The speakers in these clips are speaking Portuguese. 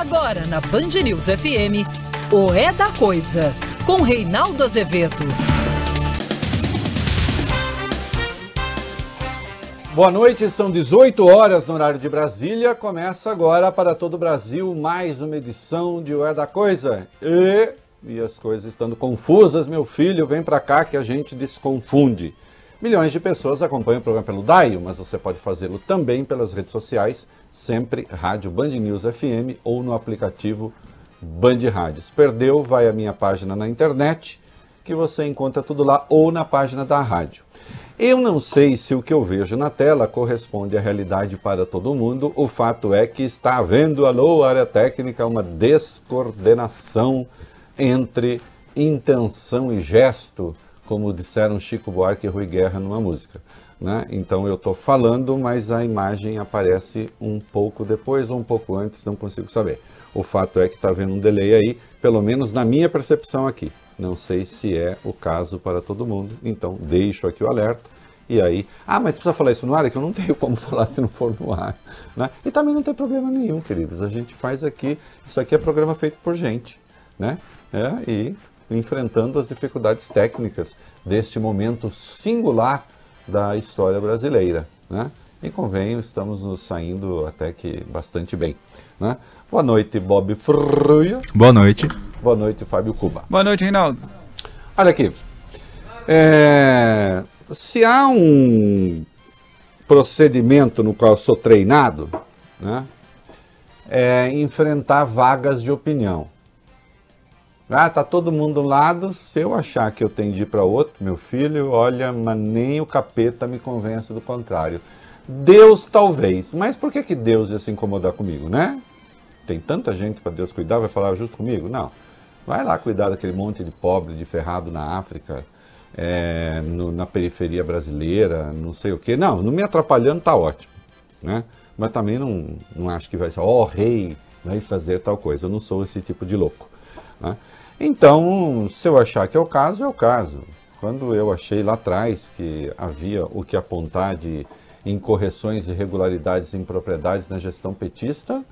Agora na Band News FM, o É da Coisa, com Reinaldo Azevedo. Boa noite, são 18 horas no horário de Brasília. Começa agora para todo o Brasil mais uma edição de O É da Coisa. E, e as coisas estando confusas, meu filho, vem para cá que a gente desconfunde. Milhões de pessoas acompanham o programa pelo DAIO, mas você pode fazê-lo também pelas redes sociais, sempre Rádio Band News FM ou no aplicativo Band Rádios. Perdeu? Vai à minha página na internet, que você encontra tudo lá, ou na página da rádio. Eu não sei se o que eu vejo na tela corresponde à realidade para todo mundo. O fato é que está havendo, alô, área técnica, uma descoordenação entre intenção e gesto como disseram Chico Buarque e Rui Guerra numa música. Né? Então eu estou falando, mas a imagem aparece um pouco depois ou um pouco antes, não consigo saber. O fato é que está havendo um delay aí, pelo menos na minha percepção aqui. Não sei se é o caso para todo mundo, então deixo aqui o alerta. E aí, ah, mas precisa falar isso no ar? É que eu não tenho como falar se não for no ar. Né? E também não tem problema nenhum, queridos. A gente faz aqui, isso aqui é programa feito por gente. Né? É, e enfrentando as dificuldades técnicas deste momento singular da história brasileira. Né? E convenho, estamos nos saindo até que bastante bem. Né? Boa noite, Bob Fruia. Boa noite. Boa noite, Fábio Cuba. Boa noite, Reinaldo. Olha aqui. É, se há um procedimento no qual sou treinado, né, é enfrentar vagas de opinião. Ah, tá todo mundo lado. Se eu achar que eu tenho de ir para outro, meu filho, olha, mas nem o capeta me convence do contrário. Deus talvez, mas por que, que Deus ia se incomodar comigo, né? Tem tanta gente para Deus cuidar, vai falar justo comigo? Não. Vai lá cuidar daquele monte de pobre, de ferrado na África, é, no, na periferia brasileira, não sei o quê. Não, não me atrapalhando tá ótimo, né? Mas também não, não acho que vai ser, ó, oh, rei, vai fazer tal coisa. Eu não sou esse tipo de louco. Né? Então, se eu achar que é o caso, é o caso. Quando eu achei lá atrás que havia o que apontar de incorreções, irregularidades impropriedades na gestão petista,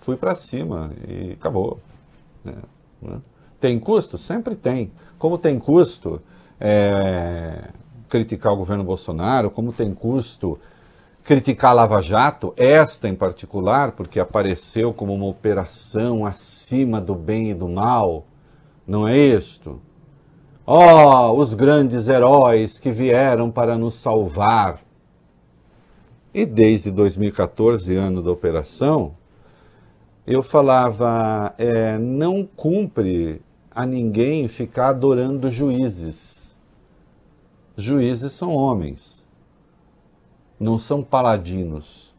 fui para cima e acabou. Né? né? Tem custo? Sempre tem. Como tem custo é, criticar o governo Bolsonaro, como tem custo criticar a Lava Jato, esta em particular, porque apareceu como uma operação acima do bem e do mal, não é isto? Ó, oh, os grandes heróis que vieram para nos salvar. E desde 2014, ano da operação, eu falava: é, não cumpre a ninguém ficar adorando juízes. Juízes são homens, não são paladinos.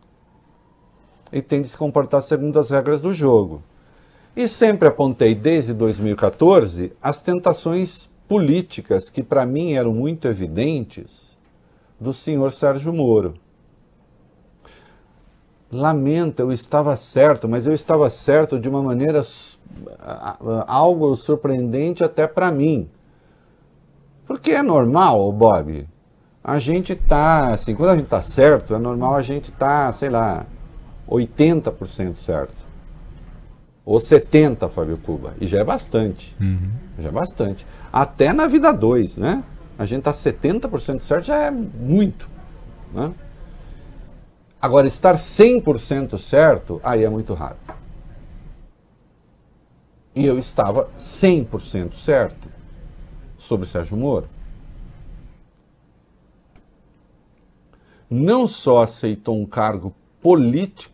E tem de se comportar segundo as regras do jogo. E sempre apontei desde 2014 as tentações políticas que para mim eram muito evidentes do senhor Sérgio Moro. Lamento, eu estava certo, mas eu estava certo de uma maneira algo surpreendente até para mim. Porque é normal, Bob. A gente tá, assim, quando a gente tá certo, é normal a gente tá, sei lá, 80% certo. Ou 70, Fábio Cuba. E já é bastante. Uhum. Já é bastante. Até na vida 2, né? A gente está 70% certo já é muito. Né? Agora, estar 100% certo, aí é muito raro. E eu estava 100% certo sobre Sérgio Moro. Não só aceitou um cargo político,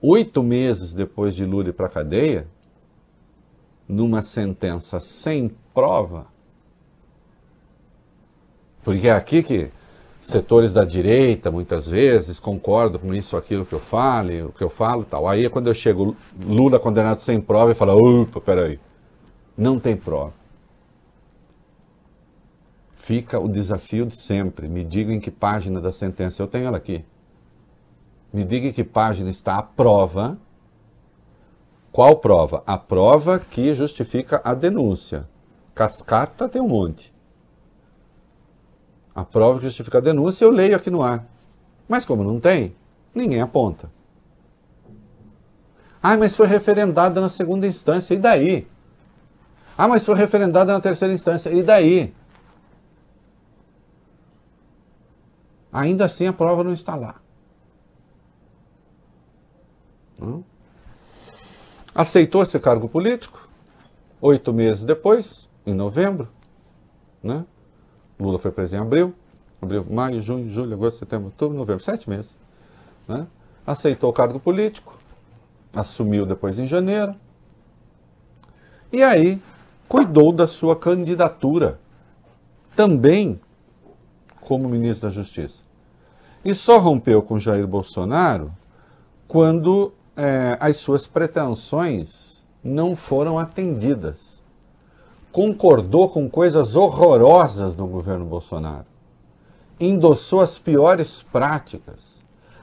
oito meses depois de Lula ir para a cadeia, numa sentença sem prova, porque é aqui que setores da direita, muitas vezes, concordam com isso, aquilo que eu falo, o que eu falo tal. Aí é quando eu chego, Lula condenado sem prova, e fala, opa, peraí, não tem prova. Fica o desafio de sempre. Me diga em que página da sentença. Eu tenho ela aqui. Me diga que página está a prova. Qual prova? A prova que justifica a denúncia. Cascata tem um monte. A prova que justifica a denúncia eu leio aqui no ar. Mas como não tem, ninguém aponta. Ah, mas foi referendada na segunda instância, e daí? Ah, mas foi referendada na terceira instância, e daí? Ainda assim a prova não está lá. Não? Aceitou esse cargo político. Oito meses depois, em novembro, né? Lula foi preso em abril, abril, maio, junho, julho, agosto, setembro, outubro, novembro, sete meses. Né? Aceitou o cargo político, assumiu depois em janeiro, e aí cuidou da sua candidatura, também como ministro da Justiça. E só rompeu com Jair Bolsonaro quando é, as suas pretensões não foram atendidas. Concordou com coisas horrorosas do governo Bolsonaro. Endossou as piores práticas.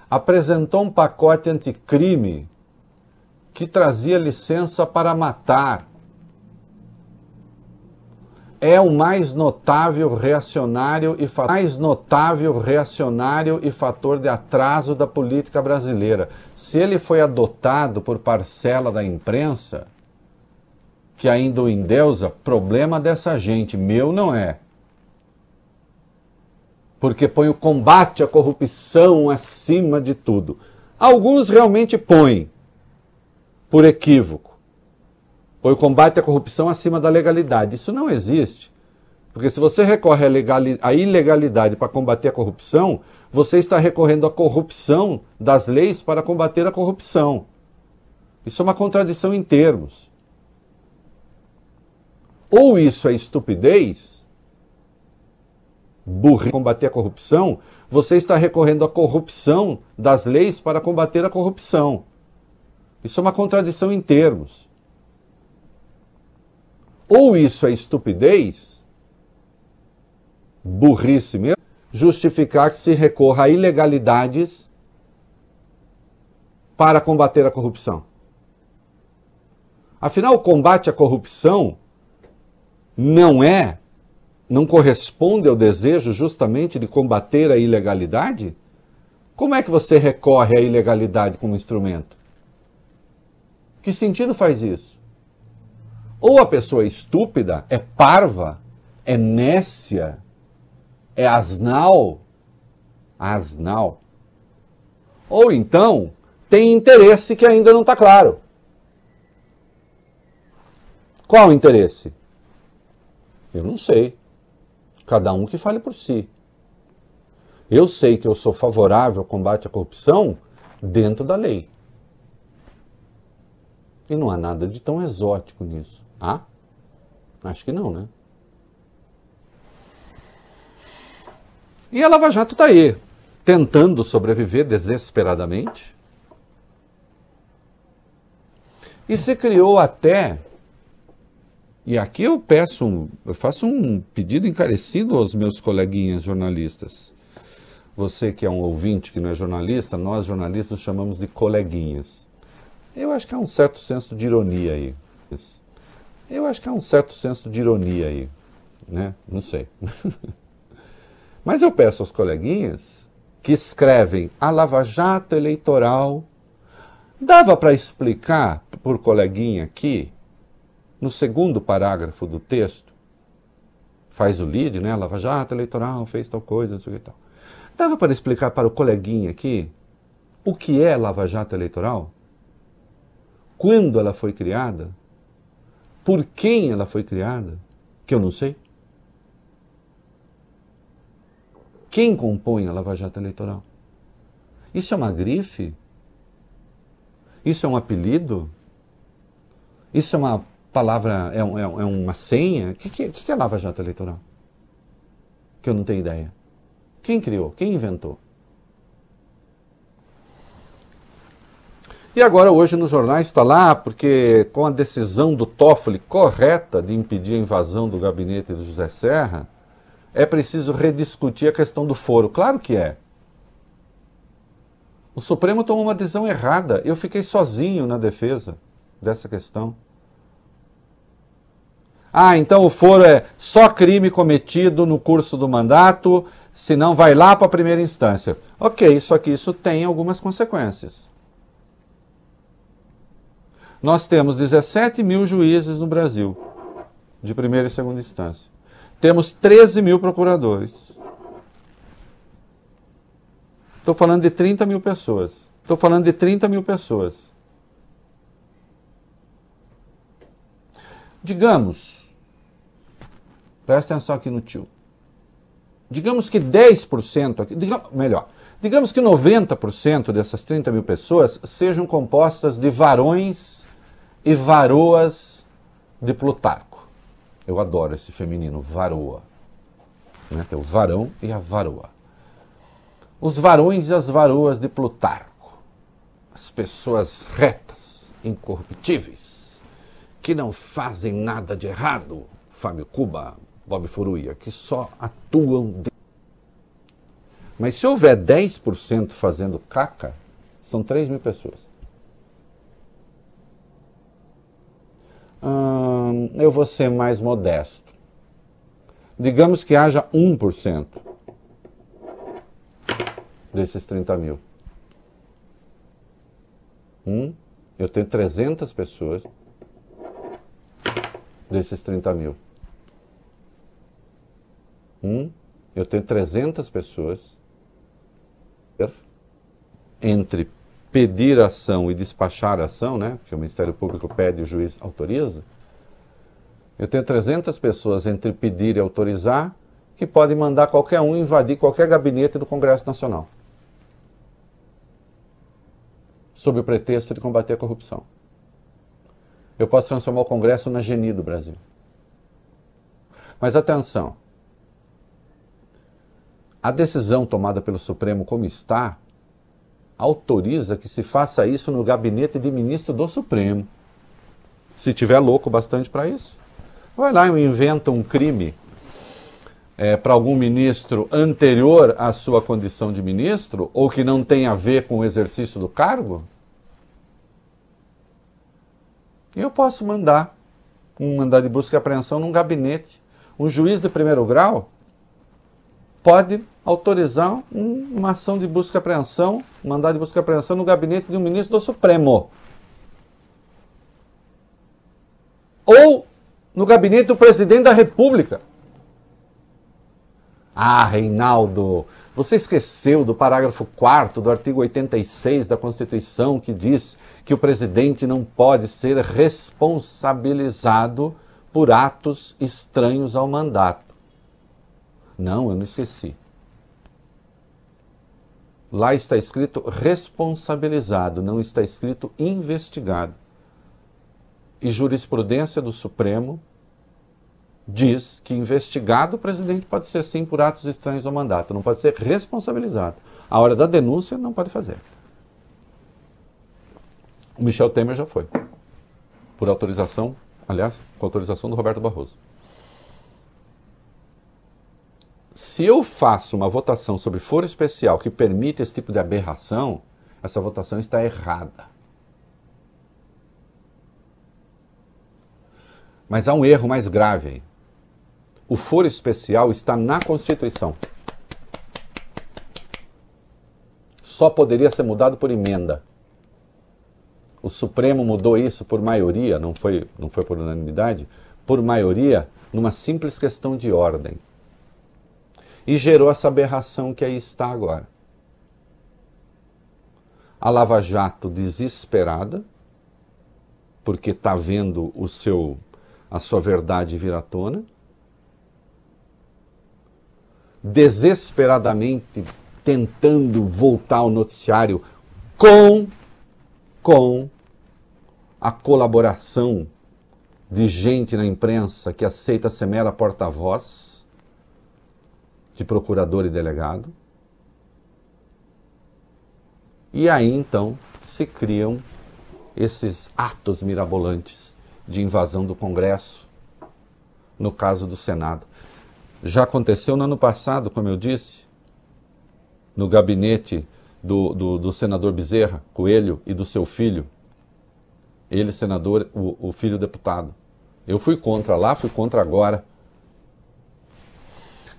Apresentou um pacote anticrime que trazia licença para matar. É o mais notável reacionário e mais notável reacionário e fator de atraso da política brasileira. Se ele foi adotado por parcela da imprensa, que ainda o endeusa, problema dessa gente, meu não é. Porque põe o combate à corrupção acima de tudo. Alguns realmente põem, por equívoco. Põe o combate à corrupção acima da legalidade. Isso não existe. Porque se você recorre à, ilegalidade para combater a corrupção, você está recorrendo à corrupção das leis para combater a corrupção. Isso é uma contradição em termos. Ou isso é estupidez, burrice, combater a corrupção, você está recorrendo à corrupção das leis para combater a corrupção. Isso é uma contradição em termos. Ou isso é estupidez, burrice mesmo, justificar que se recorra a ilegalidades para combater a corrupção. Afinal, o combate à corrupção não é, não corresponde ao desejo justamente de combater a ilegalidade? Como é que você recorre à ilegalidade como instrumento? Que sentido faz isso? Ou a pessoa é estúpida, é parva, é nécia, é asnal, asnal. Ou então tem interesse que ainda não está claro. Qual interesse? Eu não sei. Cada um que fale por si. Eu sei que eu sou favorável ao combate à corrupção dentro da lei. E não há nada de tão exótico nisso. Há? Acho que não, né? E a Lava Jato está aí, tentando sobreviver desesperadamente. E se criou até e aqui eu peço, um, eu faço um pedido encarecido aos meus coleguinhas jornalistas. Você que é um ouvinte que não é jornalista, nós jornalistas chamamos de coleguinhas. Eu acho que há um certo senso de ironia aí. Eu acho que há um certo senso de ironia aí, né? Não sei. Mas eu peço aos coleguinhas que escrevem a Lava Jato eleitoral. Dava para explicar por coleguinha aqui no segundo parágrafo do texto, faz o lead, né? Lava Jato eleitoral fez tal coisa, não sei o que tal. Dava para explicar para o coleguinha aqui o que é Lava Jato eleitoral? Quando ela foi criada? Por quem ela foi criada? Que eu não sei. Quem compõe a Lava Jato eleitoral? Isso é uma grife? Isso é um apelido? Isso é uma palavra é, é, é uma senha? O que, que, que é Lava Jato Eleitoral? Que eu não tenho ideia. Quem criou? Quem inventou? E agora, hoje, no jornal está lá, porque com a decisão do Toffoli correta de impedir a invasão do gabinete do José Serra, é preciso rediscutir a questão do foro. Claro que é. O Supremo tomou uma decisão errada. Eu fiquei sozinho na defesa dessa questão. Ah, então o foro é só crime cometido no curso do mandato, senão vai lá para a primeira instância. Ok, só que isso tem algumas consequências. Nós temos 17 mil juízes no Brasil, de primeira e segunda instância. Temos 13 mil procuradores. Estou falando de 30 mil pessoas. Estou falando de 30 mil pessoas. Digamos, presta atenção aqui no tio. Digamos que 10%, aqui, digamos, melhor, digamos que 90% dessas 30 mil pessoas sejam compostas de varões e varoas de Plutarco. Eu adoro esse feminino, varoa. Né? Tem o varão e a varoa os varões e as varoas de Plutarco, as pessoas retas, incorruptíveis, que não fazem nada de errado, Fábio Cuba, Bob Furuia, que só atuam. De... Mas se houver 10% fazendo caca, são 3 mil pessoas. Hum, eu vou ser mais modesto. Digamos que haja 1% desses 30 mil. Um, eu tenho 300 pessoas desses 30 mil. Um, eu tenho 300 pessoas entre pedir ação e despachar ação, né, que o Ministério Público pede e o juiz autoriza. Eu tenho 300 pessoas entre pedir e autorizar que podem mandar qualquer um invadir qualquer gabinete do Congresso Nacional sob o pretexto de combater a corrupção. Eu posso transformar o Congresso na geni do Brasil. Mas atenção, a decisão tomada pelo Supremo como está autoriza que se faça isso no gabinete de ministro do Supremo. Se tiver louco bastante para isso. Vai lá e inventa um crime é, para algum ministro anterior à sua condição de ministro, ou que não tem a ver com o exercício do cargo, eu posso mandar um mandado de busca e apreensão num gabinete. Um juiz de primeiro grau pode autorizar um, uma ação de busca e apreensão, mandado de busca e apreensão no gabinete de um ministro do Supremo. Ou no gabinete do presidente da República. Ah, Reinaldo, você esqueceu do parágrafo 4 do artigo 86 da Constituição que diz que o presidente não pode ser responsabilizado por atos estranhos ao mandato. Não, eu não esqueci. Lá está escrito responsabilizado, não está escrito investigado. E jurisprudência do Supremo diz que investigado o presidente pode ser sim por atos estranhos ao mandato, não pode ser responsabilizado. A hora da denúncia não pode fazer. O Michel Temer já foi. Por autorização, aliás, com autorização do Roberto Barroso. Se eu faço uma votação sobre foro especial que permite esse tipo de aberração, essa votação está errada. Mas há um erro mais grave aí o foro especial está na Constituição. Só poderia ser mudado por emenda. O Supremo mudou isso por maioria, não foi, não foi por unanimidade, por maioria, numa simples questão de ordem. E gerou essa aberração que aí está agora. A Lava Jato desesperada, porque está vendo o seu, a sua verdade vir à tona desesperadamente tentando voltar ao noticiário com, com a colaboração de gente na imprensa que aceita ser mera porta-voz de procurador e delegado. E aí então se criam esses atos mirabolantes de invasão do Congresso, no caso do Senado. Já aconteceu no ano passado, como eu disse, no gabinete do, do, do senador Bezerra Coelho e do seu filho. Ele, senador, o, o filho deputado. Eu fui contra lá, fui contra agora.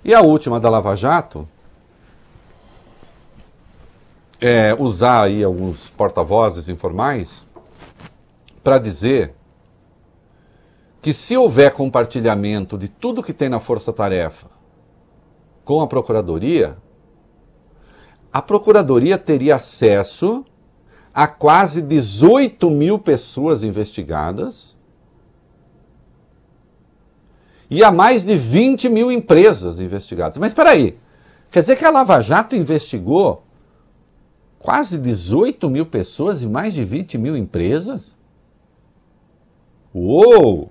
E a última da Lava Jato é usar aí alguns porta-vozes informais para dizer que se houver compartilhamento de tudo que tem na força-tarefa com a Procuradoria, a Procuradoria teria acesso a quase 18 mil pessoas investigadas e a mais de 20 mil empresas investigadas. Mas espera aí, quer dizer que a Lava Jato investigou quase 18 mil pessoas e mais de 20 mil empresas? Uou!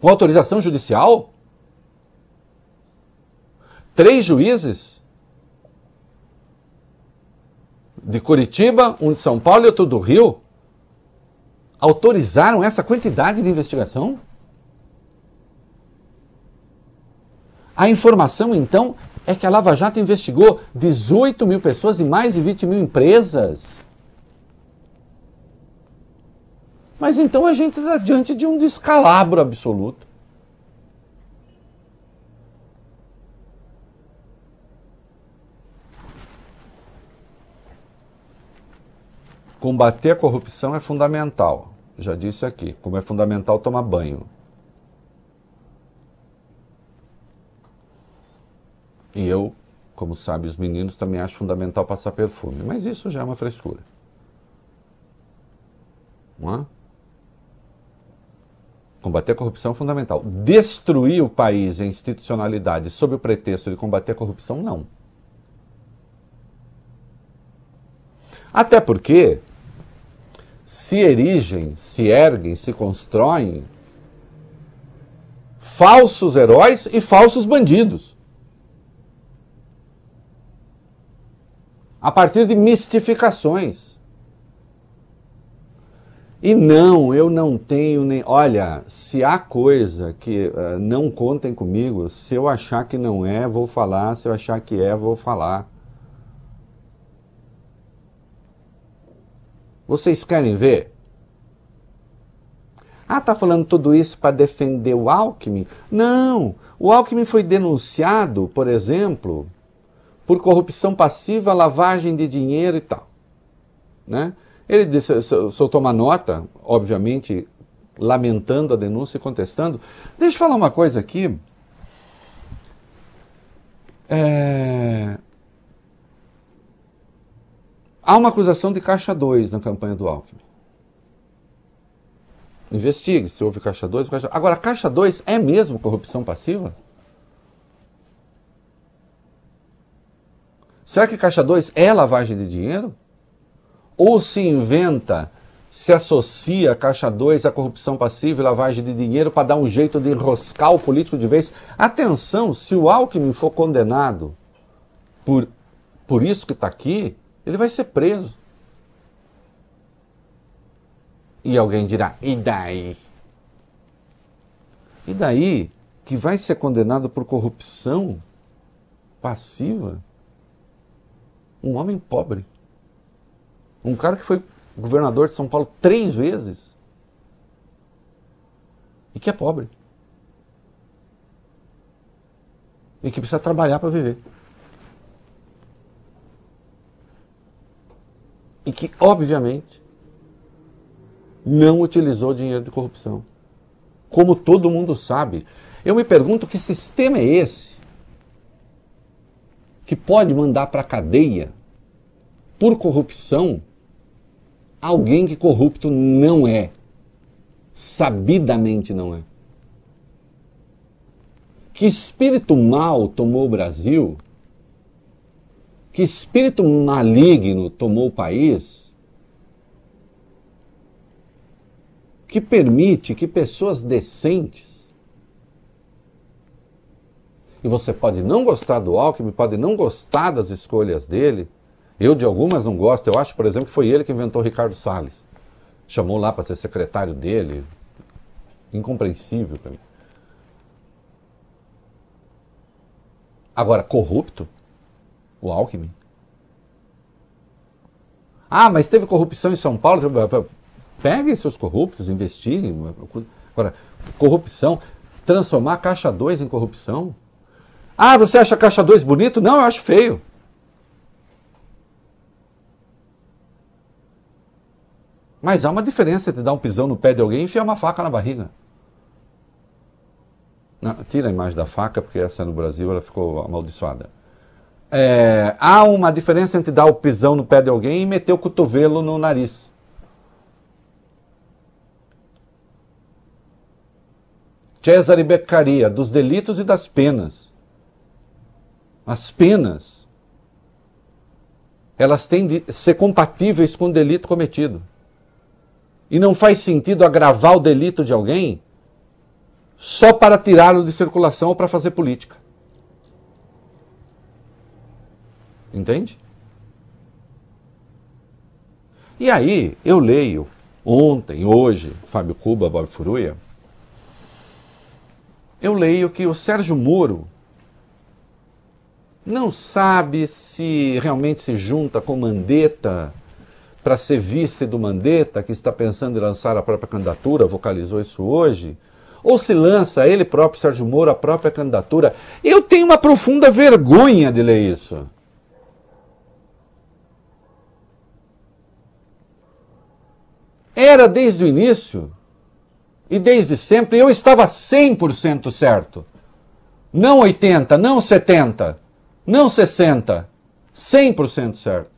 Com autorização judicial? Três juízes? De Curitiba, um de São Paulo e outro do Rio? Autorizaram essa quantidade de investigação? A informação, então, é que a Lava Jato investigou 18 mil pessoas e mais de 20 mil empresas. Mas então a gente está diante de um descalabro absoluto. Combater a corrupção é fundamental. Já disse aqui, como é fundamental tomar banho. E eu, como sabem os meninos, também acho fundamental passar perfume. Mas isso já é uma frescura. Não é? Combater a corrupção é fundamental. Destruir o país e a institucionalidade sob o pretexto de combater a corrupção, não. Até porque se erigem, se erguem, se constroem falsos heróis e falsos bandidos. A partir de mistificações. E não, eu não tenho nem. Olha, se há coisa que uh, não contem comigo, se eu achar que não é, vou falar, se eu achar que é, vou falar. Vocês querem ver? Ah, tá falando tudo isso para defender o Alckmin? Não, o Alckmin foi denunciado, por exemplo, por corrupção passiva, lavagem de dinheiro e tal, né? Ele disse, soltou uma nota, obviamente, lamentando a denúncia e contestando. Deixa eu falar uma coisa aqui. É... Há uma acusação de caixa 2 na campanha do Alckmin. Investigue se houve caixa 2. Caixa... Agora, caixa 2 é mesmo corrupção passiva? Será que caixa 2 é lavagem de dinheiro? ou se inventa, se associa Caixa 2 à corrupção passiva e lavagem de dinheiro para dar um jeito de enroscar o político de vez. Atenção, se o Alckmin for condenado por, por isso que está aqui, ele vai ser preso. E alguém dirá, e daí? E daí que vai ser condenado por corrupção passiva? Um homem pobre. Um cara que foi governador de São Paulo três vezes e que é pobre. E que precisa trabalhar para viver. E que, obviamente, não utilizou dinheiro de corrupção. Como todo mundo sabe. Eu me pergunto que sistema é esse que pode mandar para a cadeia por corrupção alguém que corrupto não é. Sabidamente não é. Que espírito mal tomou o Brasil? Que espírito maligno tomou o país? Que permite que pessoas decentes. E você pode não gostar do Alckmin, pode não gostar das escolhas dele, eu de algumas não gosto. Eu acho, por exemplo, que foi ele que inventou Ricardo Salles. Chamou lá para ser secretário dele. Incompreensível para mim. Agora, corrupto? O Alckmin? Ah, mas teve corrupção em São Paulo. Peguem seus corruptos, investiguem. Agora, corrupção, transformar a Caixa 2 em corrupção? Ah, você acha Caixa 2 bonito? Não, eu acho feio. Mas há uma diferença entre dar um pisão no pé de alguém e enfiar uma faca na barriga. Não, tira a imagem da faca, porque essa no Brasil ela ficou amaldiçoada. É, há uma diferença entre dar o pisão no pé de alguém e meter o cotovelo no nariz. Cesare Beccaria, dos delitos e das penas. As penas, elas têm de ser compatíveis com o delito cometido. E não faz sentido agravar o delito de alguém só para tirá-lo de circulação ou para fazer política. Entende? E aí, eu leio ontem, hoje, Fábio Cuba, Bob Furuia, eu leio que o Sérgio Moro não sabe se realmente se junta com Mandetta para ser vice do Mandetta, que está pensando em lançar a própria candidatura, vocalizou isso hoje, ou se lança ele próprio, Sérgio Moro, a própria candidatura. Eu tenho uma profunda vergonha de ler isso. Era desde o início e desde sempre eu estava 100% certo. Não 80, não 70, não 60, 100% certo.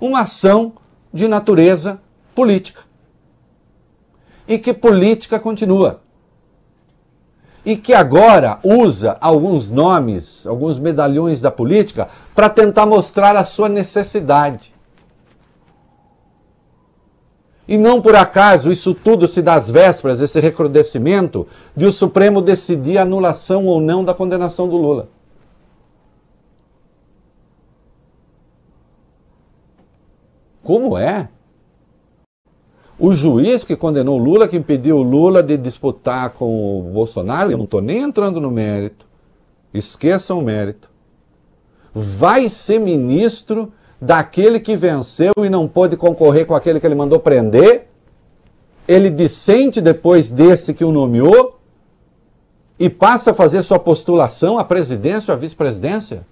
Uma ação de natureza política e que política continua. E que agora usa alguns nomes, alguns medalhões da política, para tentar mostrar a sua necessidade. E não por acaso isso tudo se dá às vésperas, esse recrudescimento, de o Supremo decidir a anulação ou não da condenação do Lula. Como é? O juiz que condenou Lula, que impediu o Lula de disputar com o Bolsonaro, eu não estou nem entrando no mérito, esqueçam o mérito, vai ser ministro daquele que venceu e não pôde concorrer com aquele que ele mandou prender. Ele dissente depois desse que o nomeou e passa a fazer sua postulação à presidência ou à vice-presidência.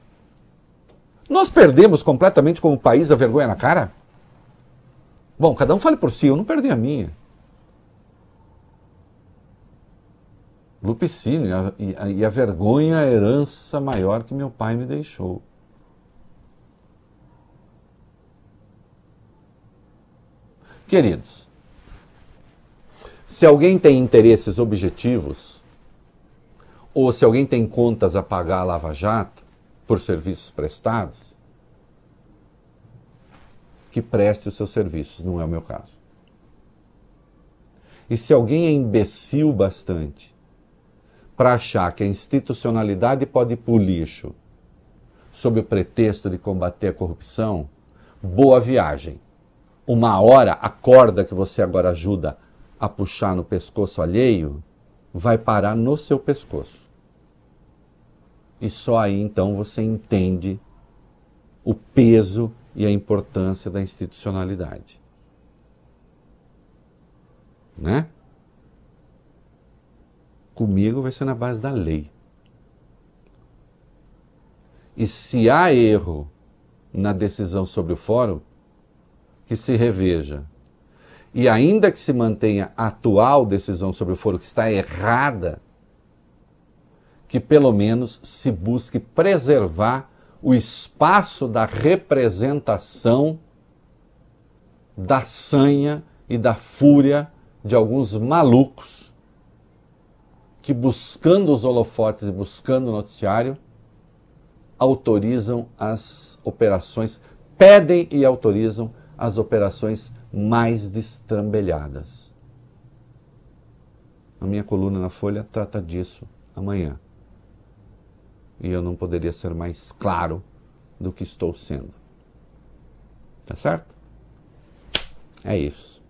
Nós perdemos completamente como país a vergonha na cara? Bom, cada um fale por si, eu não perdi a minha. Lupicínio, e a, e a vergonha, a herança maior que meu pai me deixou. Queridos, se alguém tem interesses objetivos, ou se alguém tem contas a pagar a Lava Jato por serviços prestados, que preste os seus serviços, não é o meu caso. E se alguém é imbecil bastante para achar que a institucionalidade pode ir para o lixo sob o pretexto de combater a corrupção, boa viagem. Uma hora a corda que você agora ajuda a puxar no pescoço alheio vai parar no seu pescoço. E só aí então você entende o peso e a importância da institucionalidade. Né? Comigo vai ser na base da lei. E se há erro na decisão sobre o fórum, que se reveja. E ainda que se mantenha a atual decisão sobre o foro que está errada, que pelo menos se busque preservar o espaço da representação da sanha e da fúria de alguns malucos que, buscando os holofotes e buscando o noticiário, autorizam as operações, pedem e autorizam as operações mais destrambelhadas. A minha coluna na Folha trata disso amanhã e eu não poderia ser mais claro do que estou sendo. Tá certo? É isso.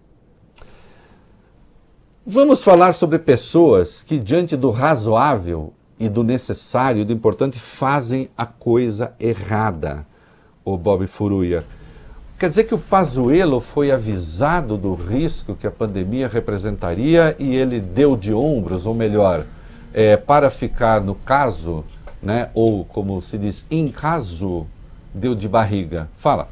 Vamos falar sobre pessoas que, diante do razoável e do necessário e do importante, fazem a coisa errada. O Bob Furuia. Quer dizer que o Pazuello foi avisado do risco que a pandemia representaria e ele deu de ombros, ou melhor, é, para ficar no caso, né, ou como se diz, em caso, deu de barriga. Fala.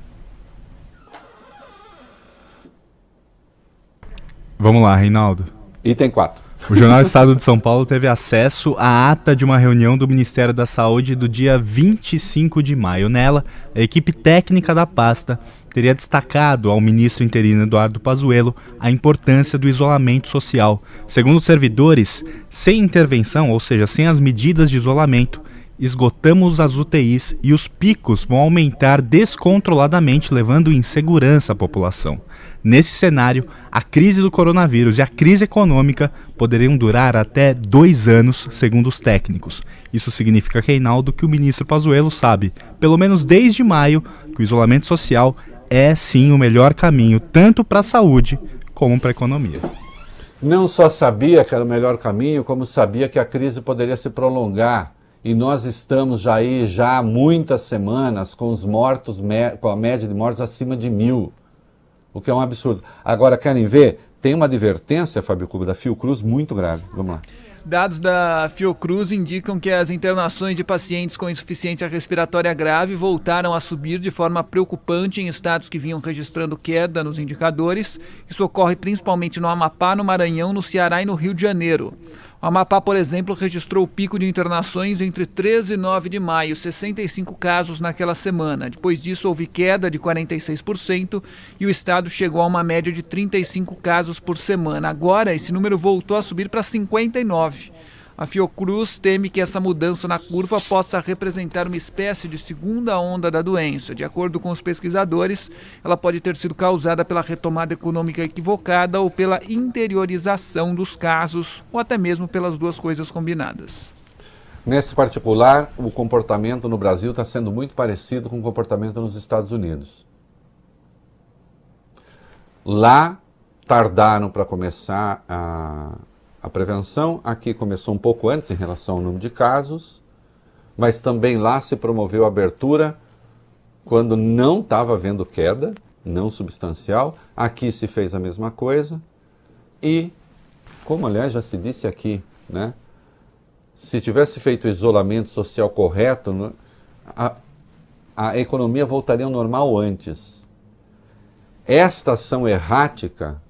Vamos lá, Reinaldo. Item 4. O Jornal Estado de São Paulo teve acesso à ata de uma reunião do Ministério da Saúde do dia 25 de maio. Nela, a equipe técnica da pasta teria destacado ao ministro interino Eduardo Pazuello a importância do isolamento social. Segundo os servidores, sem intervenção, ou seja, sem as medidas de isolamento, esgotamos as UTIs e os picos vão aumentar descontroladamente, levando insegurança à população. Nesse cenário, a crise do coronavírus e a crise econômica poderiam durar até dois anos, segundo os técnicos. Isso significa, Reinaldo, que o ministro Pazuello sabe, pelo menos desde maio, que o isolamento social é sim o melhor caminho, tanto para a saúde como para a economia. Não só sabia que era o melhor caminho, como sabia que a crise poderia se prolongar e nós estamos já aí já há muitas semanas com os mortos, com a média de mortes acima de mil, o que é um absurdo. Agora, querem ver? Tem uma advertência, Fábio Cuba, da Fiocruz muito grave. Vamos lá. Dados da Fiocruz indicam que as internações de pacientes com insuficiência respiratória grave voltaram a subir de forma preocupante em estados que vinham registrando queda nos indicadores. Isso ocorre principalmente no Amapá, no Maranhão, no Ceará e no Rio de Janeiro. O Amapá, por exemplo, registrou o pico de internações entre 13 e 9 de maio, 65 casos naquela semana. Depois disso, houve queda de 46% e o estado chegou a uma média de 35 casos por semana. Agora, esse número voltou a subir para 59. A Fiocruz teme que essa mudança na curva possa representar uma espécie de segunda onda da doença. De acordo com os pesquisadores, ela pode ter sido causada pela retomada econômica equivocada ou pela interiorização dos casos, ou até mesmo pelas duas coisas combinadas. Nesse particular, o comportamento no Brasil está sendo muito parecido com o comportamento nos Estados Unidos. Lá, tardaram para começar a a prevenção aqui começou um pouco antes em relação ao número de casos, mas também lá se promoveu a abertura quando não estava havendo queda, não substancial. Aqui se fez a mesma coisa. E, como aliás já se disse aqui, né? se tivesse feito o isolamento social correto, né, a, a economia voltaria ao normal antes. Esta ação errática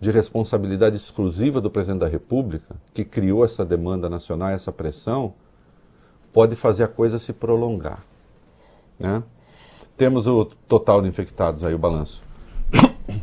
de responsabilidade exclusiva do presidente da República, que criou essa demanda nacional, essa pressão, pode fazer a coisa se prolongar. Né? Temos o total de infectados aí, o balanço.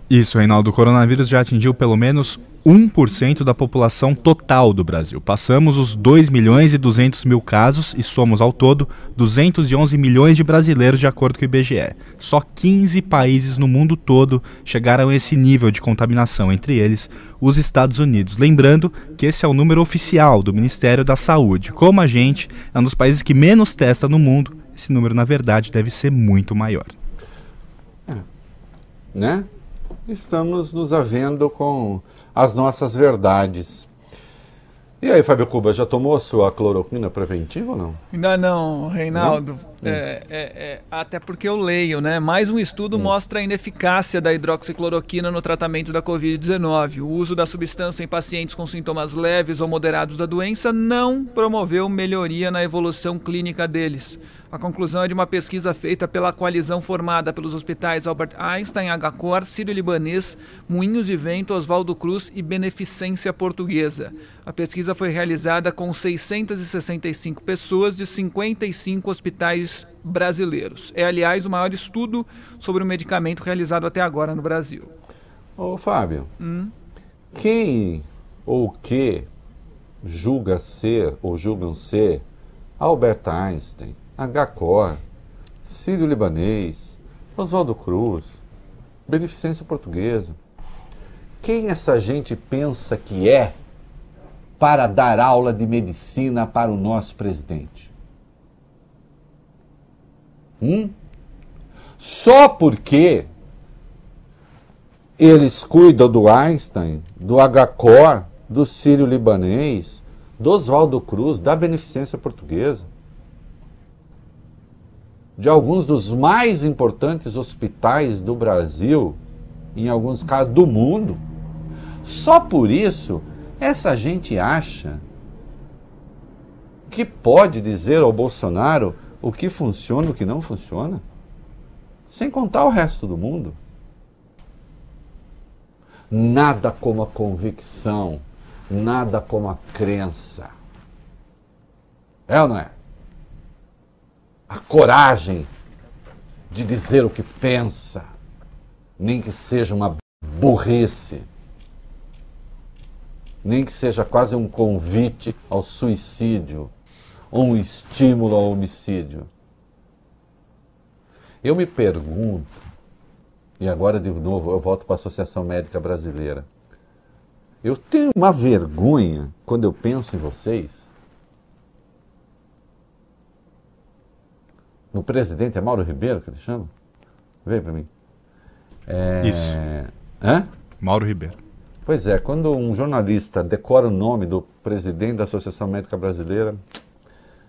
Isso, Reinaldo. O coronavírus já atingiu pelo menos 1% da população total do Brasil. Passamos os 2 milhões e 200 mil casos e somos ao todo 211 milhões de brasileiros, de acordo com o IBGE. Só 15 países no mundo todo chegaram a esse nível de contaminação, entre eles os Estados Unidos. Lembrando que esse é o número oficial do Ministério da Saúde. Como a gente é um dos países que menos testa no mundo, esse número, na verdade, deve ser muito maior. É. Né? Estamos nos havendo com as nossas verdades. E aí, Fábio Cuba, já tomou a sua cloroquina preventiva ou não? Ainda não, Reinaldo. Não? É, é, é, até porque eu leio, né? Mais um estudo hum. mostra a ineficácia da hidroxicloroquina no tratamento da Covid-19. O uso da substância em pacientes com sintomas leves ou moderados da doença não promoveu melhoria na evolução clínica deles. A conclusão é de uma pesquisa feita pela coalizão formada pelos hospitais Albert Einstein, HCOR, Sírio-Libanês, Moinhos de Vento, Oswaldo Cruz e Beneficência Portuguesa. A pesquisa foi realizada com 665 pessoas de 55 hospitais brasileiros. É, aliás, o maior estudo sobre o medicamento realizado até agora no Brasil. Ô, Fábio, hum? quem ou que julga ser ou julgam ser Albert Einstein, HCOR, Sírio-Libanês, Oswaldo Cruz, Beneficência Portuguesa. Quem essa gente pensa que é para dar aula de medicina para o nosso presidente? Hum? Só porque eles cuidam do Einstein, do HCOR, do Sírio-Libanês, do Oswaldo Cruz, da Beneficência Portuguesa de alguns dos mais importantes hospitais do Brasil, em alguns casos do mundo. Só por isso, essa gente acha que pode dizer ao Bolsonaro o que funciona e o que não funciona, sem contar o resto do mundo. Nada como a convicção, nada como a crença. É ou não é? A coragem de dizer o que pensa, nem que seja uma burrice, nem que seja quase um convite ao suicídio ou um estímulo ao homicídio. Eu me pergunto, e agora de novo eu volto para a Associação Médica Brasileira. Eu tenho uma vergonha quando eu penso em vocês. No presidente, é Mauro Ribeiro que ele chama? Vem para mim. É... Isso. Hã? Mauro Ribeiro. Pois é, quando um jornalista decora o nome do presidente da Associação Médica Brasileira,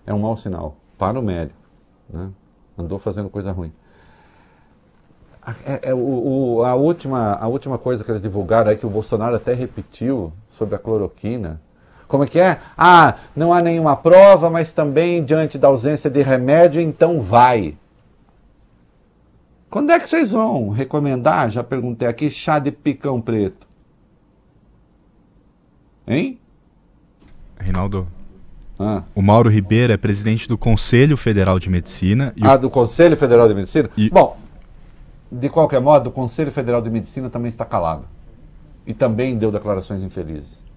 é um mau sinal para o médico. Né? Andou fazendo coisa ruim. É, é, o, o, a, última, a última coisa que eles divulgaram é que o Bolsonaro até repetiu sobre a cloroquina. Como é que é? Ah, não há nenhuma prova, mas também diante da ausência de remédio, então vai. Quando é que vocês vão recomendar? Já perguntei aqui, chá de picão preto. Hein? Reinaldo, ah. o Mauro Ribeiro é presidente do Conselho Federal de Medicina. ah, o... do Conselho Federal de Medicina? E... Bom, de qualquer modo, o Conselho Federal de Medicina também está calado. E também deu declarações infelizes.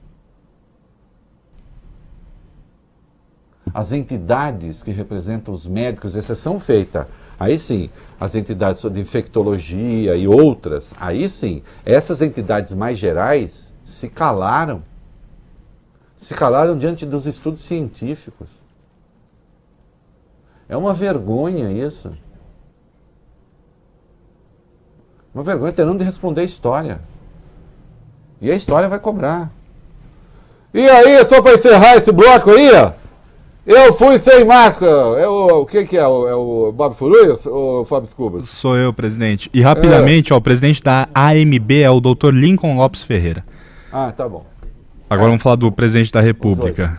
As entidades que representam os médicos, exceção feita, aí sim, as entidades de infectologia e outras, aí sim, essas entidades mais gerais se calaram se calaram diante dos estudos científicos. É uma vergonha isso. Uma vergonha ter não de responder a história. E a história vai cobrar. E aí, só para encerrar esse bloco aí, ó, eu fui sem máscara. É o, o que, que é? O, é o Bob Furui ou o Fábio Cubas? Sou eu, presidente. E rapidamente, é. ó, o presidente da AMB é o Dr. Lincoln Lopes Ferreira. Ah, tá bom. Agora vamos falar do presidente da República.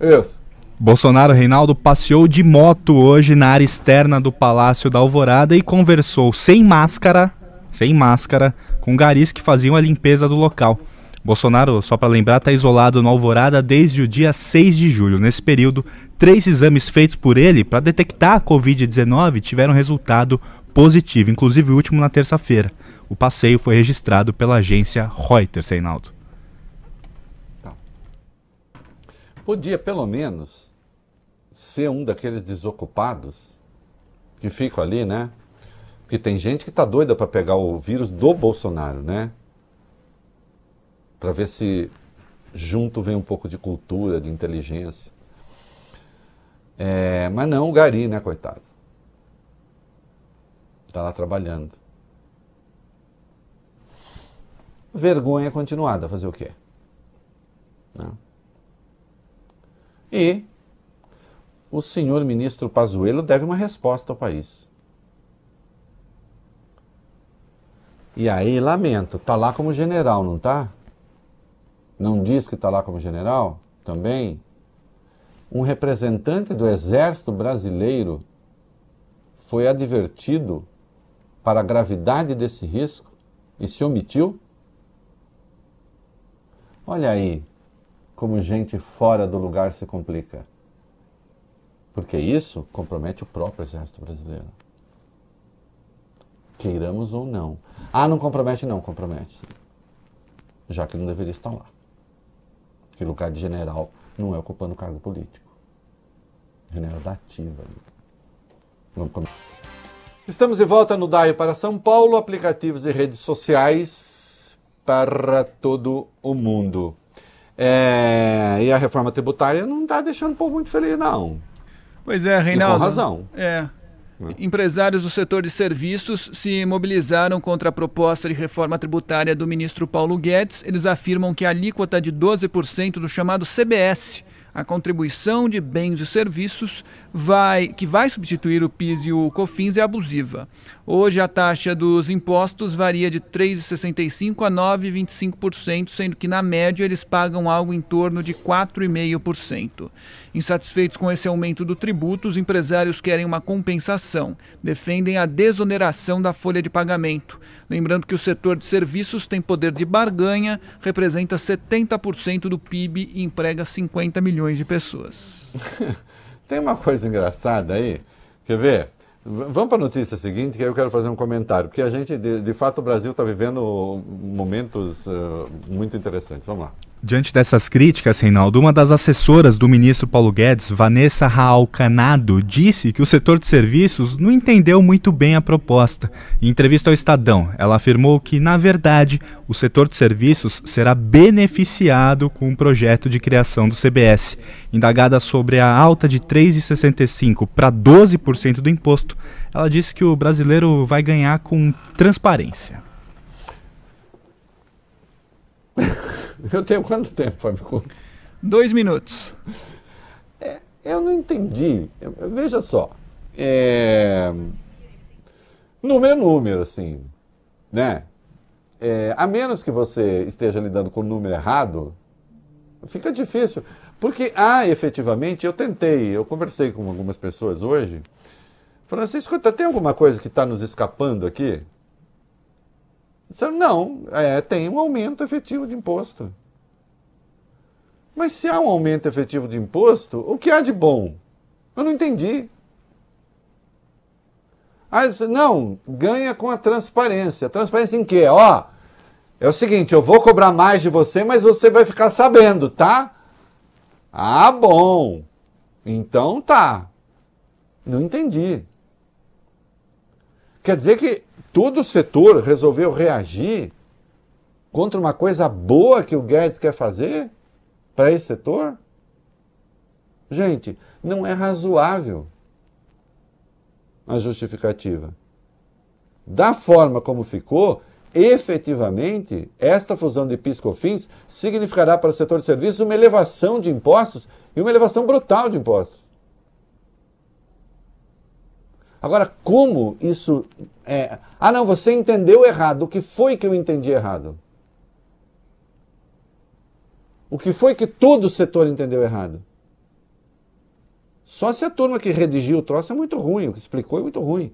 Isso. Bolsonaro Reinaldo passeou de moto hoje na área externa do Palácio da Alvorada e conversou sem máscara, sem máscara, com garis que faziam a limpeza do local. Bolsonaro, só para lembrar, está isolado no Alvorada desde o dia 6 de julho. Nesse período, três exames feitos por ele para detectar a Covid-19 tiveram resultado positivo, inclusive o último na terça-feira. O passeio foi registrado pela agência Reuters, Reinaldo. podia pelo menos ser um daqueles desocupados que ficam ali, né? Porque tem gente que tá doida para pegar o vírus do Bolsonaro, né? Para ver se junto vem um pouco de cultura, de inteligência. É, mas não o Gari, né, coitado? Tá lá trabalhando. Vergonha continuada, fazer o quê? Não. E o senhor ministro Pazuello deve uma resposta ao país. E aí, lamento, tá lá como general, não tá? Não diz que tá lá como general? Também? Um representante do exército brasileiro foi advertido para a gravidade desse risco e se omitiu? Olha aí, como gente fora do lugar se complica. Porque isso compromete o próprio exército brasileiro. Queiramos ou não. Ah, não compromete? Não, compromete. Já que não deveria estar lá. Porque lugar de general não é ocupando cargo político. General da ativa. Vamos Estamos de volta no DAI para São Paulo, aplicativos e redes sociais para todo o mundo. É, e a reforma tributária não está deixando o povo muito feliz, não. Pois é, Reinaldo. E com razão. É. é. Empresários do setor de serviços se mobilizaram contra a proposta de reforma tributária do ministro Paulo Guedes. Eles afirmam que a alíquota de 12% do chamado CBS A contribuição de bens e serviços vai, que vai substituir o PIS e o COFINS é abusiva. Hoje a taxa dos impostos varia de 3,65% a 9,25%, sendo que na média eles pagam algo em torno de 4,5%. Insatisfeitos com esse aumento do tributo, os empresários querem uma compensação, defendem a desoneração da folha de pagamento. Lembrando que o setor de serviços tem poder de barganha, representa 70% do PIB e emprega 50 milhões de pessoas. Tem uma coisa engraçada aí, quer ver? Vamos para a notícia seguinte, que aí eu quero fazer um comentário, porque a gente, de, de fato, o Brasil está vivendo momentos uh, muito interessantes. Vamos lá. Diante dessas críticas, Reinaldo, uma das assessoras do ministro Paulo Guedes, Vanessa Raal-Canado, disse que o setor de serviços não entendeu muito bem a proposta. Em entrevista ao Estadão, ela afirmou que, na verdade, o setor de serviços será beneficiado com o projeto de criação do CBS. Indagada sobre a alta de 3,65% para 12% do imposto, ela disse que o brasileiro vai ganhar com transparência. Eu tenho quanto tempo, Fábio? Dois minutos. É, eu não entendi. Veja só. É... Número é número, assim. Né? É, a menos que você esteja lidando com o número errado, fica difícil. Porque há ah, efetivamente, eu tentei, eu conversei com algumas pessoas hoje, falando assim, escuta, tem alguma coisa que está nos escapando aqui? Não, é, tem um aumento efetivo de imposto. Mas se há um aumento efetivo de imposto, o que há de bom? Eu não entendi. Ah, não, ganha com a transparência. Transparência em quê? Ó, é o seguinte, eu vou cobrar mais de você, mas você vai ficar sabendo, tá? Ah, bom. Então tá. Não entendi. Quer dizer que todo o setor resolveu reagir contra uma coisa boa que o Guedes quer fazer para esse setor? Gente, não é razoável a justificativa. Da forma como ficou, efetivamente, esta fusão de PIS-COFINS significará para o setor de serviços uma elevação de impostos e uma elevação brutal de impostos. Agora, como isso é. Ah, não, você entendeu errado. O que foi que eu entendi errado? O que foi que todo o setor entendeu errado? Só se a turma que redigiu o troço é muito ruim, o que explicou é muito ruim.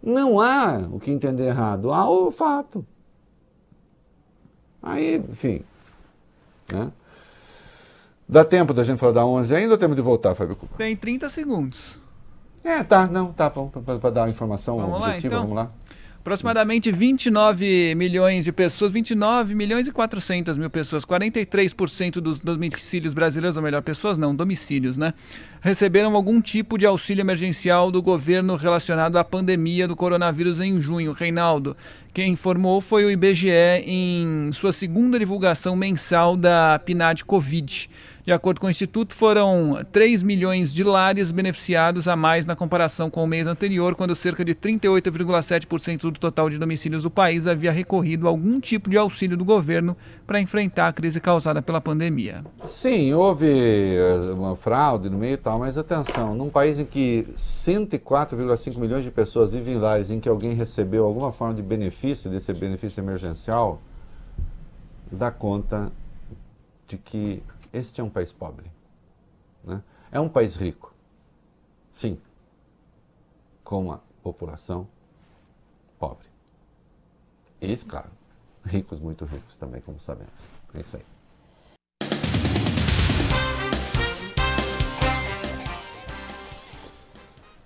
Não há o que entender errado, há o fato. Aí, enfim. Né? Dá tempo da gente falar da 11 ainda ou temos de voltar, Fábio? Tem 30 segundos. É, tá, não, tá bom, para dar uma informação vamos objetiva, lá, então. vamos lá. Aproximadamente 29 milhões de pessoas, 29 milhões e 400 mil pessoas, 43% dos domicílios brasileiros, ou melhor, pessoas não, domicílios, né? Receberam algum tipo de auxílio emergencial do governo relacionado à pandemia do coronavírus em junho. Reinaldo, quem informou foi o IBGE em sua segunda divulgação mensal da PNAD Covid. De acordo com o Instituto, foram 3 milhões de lares beneficiados a mais na comparação com o mês anterior, quando cerca de 38,7% do total de domicílios do país havia recorrido a algum tipo de auxílio do governo para enfrentar a crise causada pela pandemia. Sim, houve eh, uma fraude no meio e tal, mas atenção, num país em que 104,5 milhões de pessoas vivem em lares em que alguém recebeu alguma forma de benefício, desse benefício emergencial, dá conta de que este é um país pobre. Né? É um país rico, sim, com uma população pobre. E, claro, ricos, muito ricos também, como sabemos. É isso aí.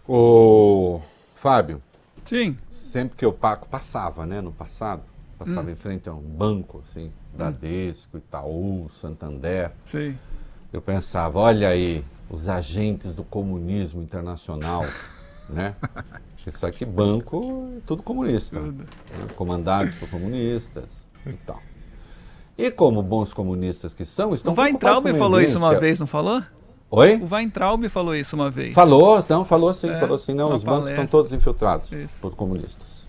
O Fábio. Sim. Sempre que eu passava, né, no passado, passava hum. em frente a um banco, assim, Bradesco, Itaú, Santander. Sim. Eu pensava, olha aí, os agentes do comunismo internacional, né? Isso aqui, banco, é tudo comunista. Né? Comandados por comunistas e tal. E como bons comunistas que são, estão O Weintraub falou isso uma é... vez, não falou? Oi? O Weintraub falou isso uma vez. Falou, não, falou sim, é, falou sim. Não, os palestra. bancos estão todos infiltrados isso. por comunistas.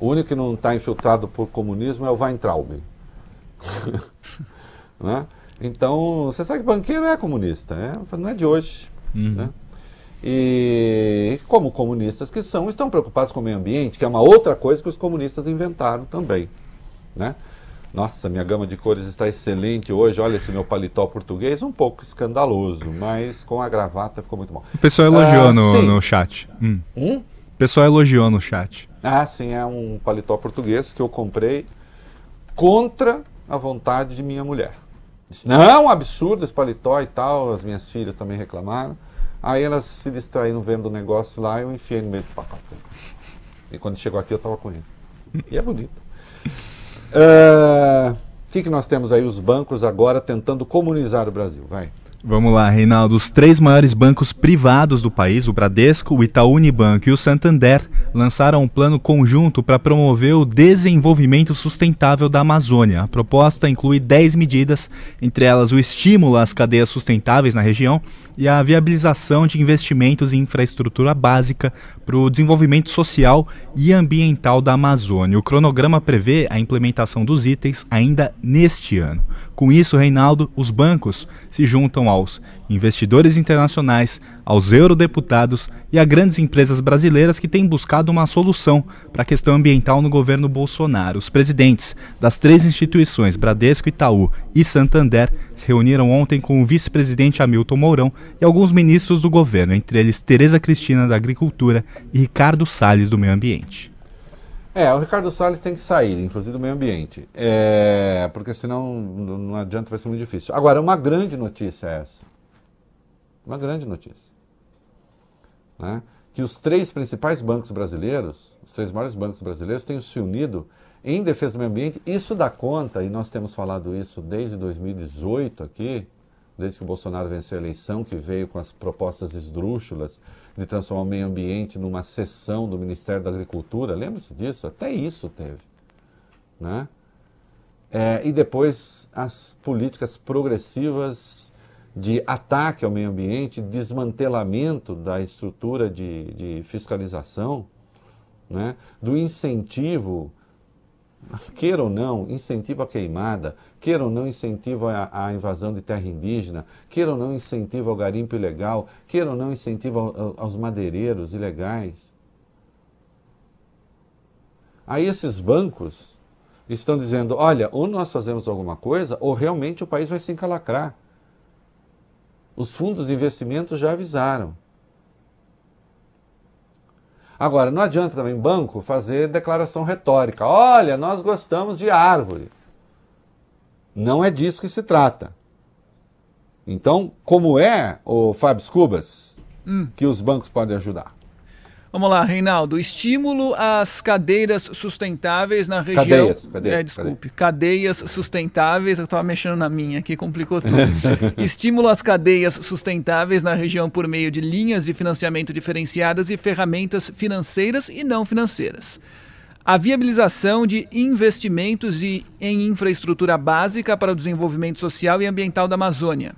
O único que não está infiltrado por comunismo é o Weintraub. né? Então, você sabe que banqueiro é comunista, né? não é de hoje. Uhum. Né? E como comunistas que são, estão preocupados com o meio ambiente, que é uma outra coisa que os comunistas inventaram também. Né? Nossa, minha gama de cores está excelente hoje. Olha esse meu paletó português, um pouco escandaloso, mas com a gravata ficou muito bom. O pessoal elogiou ah, no, no, chat. Hum. Hum? O pessoal elogiou no chat. Ah, sim, é um paletó português que eu comprei contra a vontade de minha mulher. Disse, não, absurdo esse paletó e tal. As minhas filhas também reclamaram. Aí elas se distraíram vendo o negócio lá, eu enfiei no meio do pacote. E quando chegou aqui eu estava com ele. E é bonito. O uh, que, que nós temos aí? Os bancos agora tentando comunizar o Brasil. Vai. Vamos lá, Reinaldo. Os três maiores bancos privados do país, o Bradesco, o Itaú Unibanco e o Santander, lançaram um plano conjunto para promover o desenvolvimento sustentável da Amazônia. A proposta inclui 10 medidas, entre elas o estímulo às cadeias sustentáveis na região e a viabilização de investimentos em infraestrutura básica para o desenvolvimento social e ambiental da Amazônia. O cronograma prevê a implementação dos itens ainda neste ano. Com isso, Reinaldo, os bancos se juntam aos investidores internacionais, aos eurodeputados e a grandes empresas brasileiras que têm buscado uma solução para a questão ambiental no governo Bolsonaro. Os presidentes das três instituições, Bradesco, Itaú e Santander, se reuniram ontem com o vice-presidente Hamilton Mourão e alguns ministros do governo, entre eles Tereza Cristina da Agricultura e Ricardo Salles do Meio Ambiente. É, o Ricardo Salles tem que sair, inclusive do meio ambiente, é, porque senão não adianta, vai ser muito difícil. Agora, uma grande notícia é essa. Uma grande notícia. Né? Que os três principais bancos brasileiros, os três maiores bancos brasileiros, tenham se unido em defesa do meio ambiente. Isso dá conta, e nós temos falado isso desde 2018 aqui, desde que o Bolsonaro venceu a eleição, que veio com as propostas esdrúxulas de transformar o meio ambiente numa seção do Ministério da Agricultura. Lembra-se disso? Até isso teve. Né? É, e depois as políticas progressivas de ataque ao meio ambiente, desmantelamento da estrutura de, de fiscalização, né? do incentivo queira ou não, incentivo a queimada, queira ou não, incentivo a, invasão de terra indígena, queira ou não, incentivo ao garimpo ilegal, queira ou não, incentivo ao, aos madeireiros ilegais. Aí esses bancos estão dizendo: olha, ou nós fazemos alguma coisa, ou realmente o país vai se encalacrar. Os fundos de investimento já avisaram. Agora, não adianta também banco fazer declaração retórica. Olha, nós gostamos de árvore. Não é disso que se trata. Então, como é, o Fábio Cubas, hum. que os bancos podem ajudar? Vamos lá, Reinaldo. Estímulo às cadeiras sustentáveis na região. Cadeias, cadeias é, desculpe. Cadeias sustentáveis. Eu estava mexendo na minha aqui, complicou tudo. Estímulo às cadeias sustentáveis na região por meio de linhas de financiamento diferenciadas e ferramentas financeiras e não financeiras. A viabilização de investimentos em infraestrutura básica para o desenvolvimento social e ambiental da Amazônia.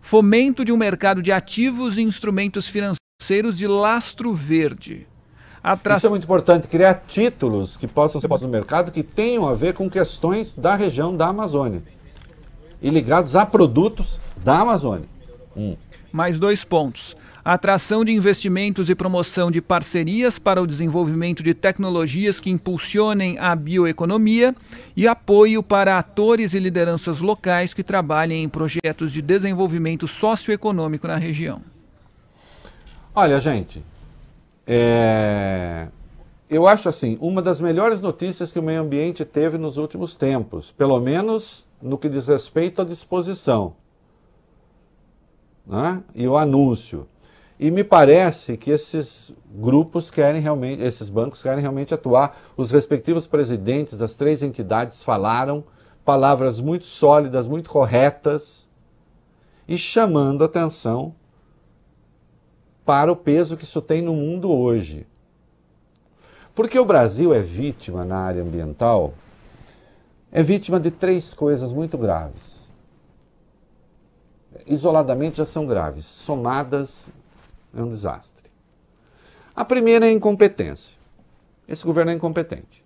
Fomento de um mercado de ativos e instrumentos financeiros Parceiros de lastro verde. Isso é muito importante, criar títulos que possam ser postos no mercado que tenham a ver com questões da região da Amazônia e ligados a produtos da Amazônia. Hum. Mais dois pontos. Atração de investimentos e promoção de parcerias para o desenvolvimento de tecnologias que impulsionem a bioeconomia e apoio para atores e lideranças locais que trabalhem em projetos de desenvolvimento socioeconômico na região. Olha, gente, é... eu acho assim, uma das melhores notícias que o meio ambiente teve nos últimos tempos, pelo menos no que diz respeito à disposição né? e o anúncio. E me parece que esses grupos querem realmente, esses bancos querem realmente atuar. Os respectivos presidentes das três entidades falaram palavras muito sólidas, muito corretas e chamando atenção para o peso que isso tem no mundo hoje. Porque o Brasil é vítima na área ambiental, é vítima de três coisas muito graves. Isoladamente já são graves, somadas é um desastre. A primeira é a incompetência. Esse governo é incompetente.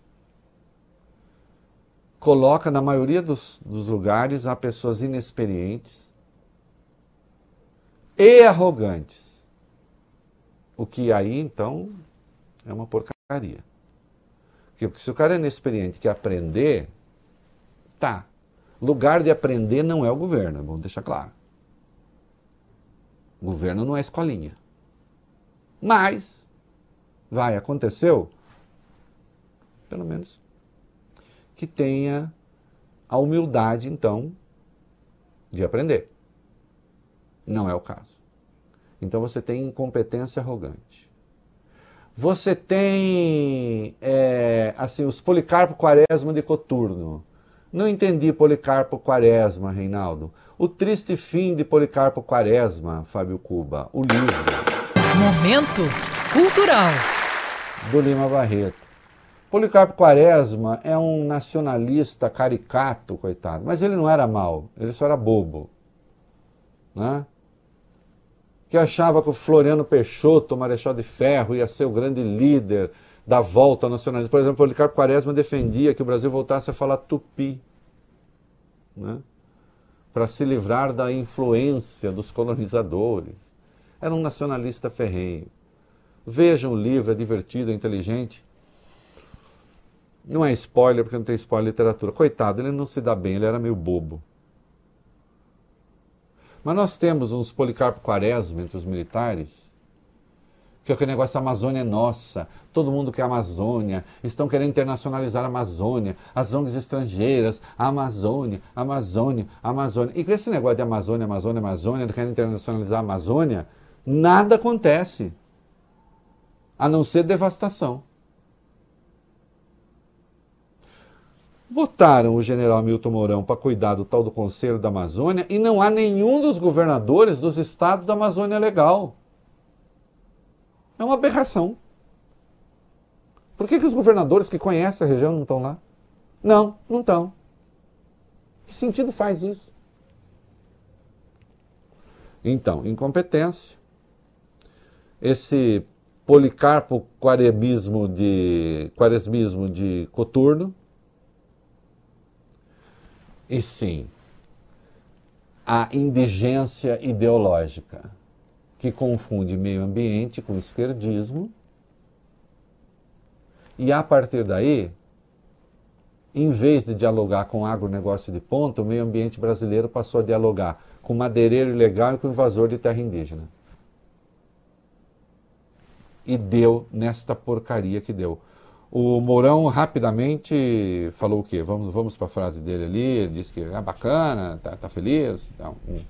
coloca na maioria dos, dos lugares a pessoas inexperientes e arrogantes. O que aí então é uma porcaria. Porque se o cara é inexperiente e quer aprender, tá. Lugar de aprender não é o governo, vamos deixar claro. O governo não é escolinha. Mas, vai, aconteceu, pelo menos, que tenha a humildade, então, de aprender. Não é o caso. Então você tem incompetência arrogante. Você tem, é, assim, os Policarpo Quaresma de Coturno. Não entendi Policarpo Quaresma, Reinaldo. O triste fim de Policarpo Quaresma, Fábio Cuba. O livro. Momento cultural. Do Lima Barreto. Policarpo Quaresma é um nacionalista caricato, coitado. Mas ele não era mal, ele só era bobo. Né? Que achava que o Floriano Peixoto, o Marechal de Ferro, ia ser o grande líder da volta nacionalista. Por exemplo, Policarpo Quaresma defendia que o Brasil voltasse a falar tupi, né? para se livrar da influência dos colonizadores. Era um nacionalista ferrenho. Vejam o livro, é divertido, é inteligente. Não é spoiler, porque não tem spoiler literatura. Coitado, ele não se dá bem, ele era meio bobo. Mas nós temos uns Policarpo Quaresma entre os militares, que é aquele negócio, Amazônia é nossa, todo mundo quer a Amazônia, estão querendo internacionalizar a Amazônia, as ONGs estrangeiras, a Amazônia, a Amazônia, a Amazônia. E com esse negócio de Amazônia, Amazônia, Amazônia, querendo internacionalizar a Amazônia, nada acontece, a não ser devastação. Botaram o general Milton Mourão para cuidar do tal do Conselho da Amazônia e não há nenhum dos governadores dos estados da Amazônia legal. É uma aberração. Por que, que os governadores que conhecem a região não estão lá? Não, não estão. Que sentido faz isso? Então, incompetência. Esse policarpo quaresmismo de, quaresmismo de Coturno, e sim a indigência ideológica, que confunde meio ambiente com esquerdismo, e a partir daí, em vez de dialogar com o agronegócio de ponta, o meio ambiente brasileiro passou a dialogar com madeireiro ilegal e com invasor de terra indígena. E deu nesta porcaria que deu. O Mourão rapidamente falou o quê? Vamos, vamos para a frase dele ali. Ele disse que é bacana, tá, tá feliz. Tá, um...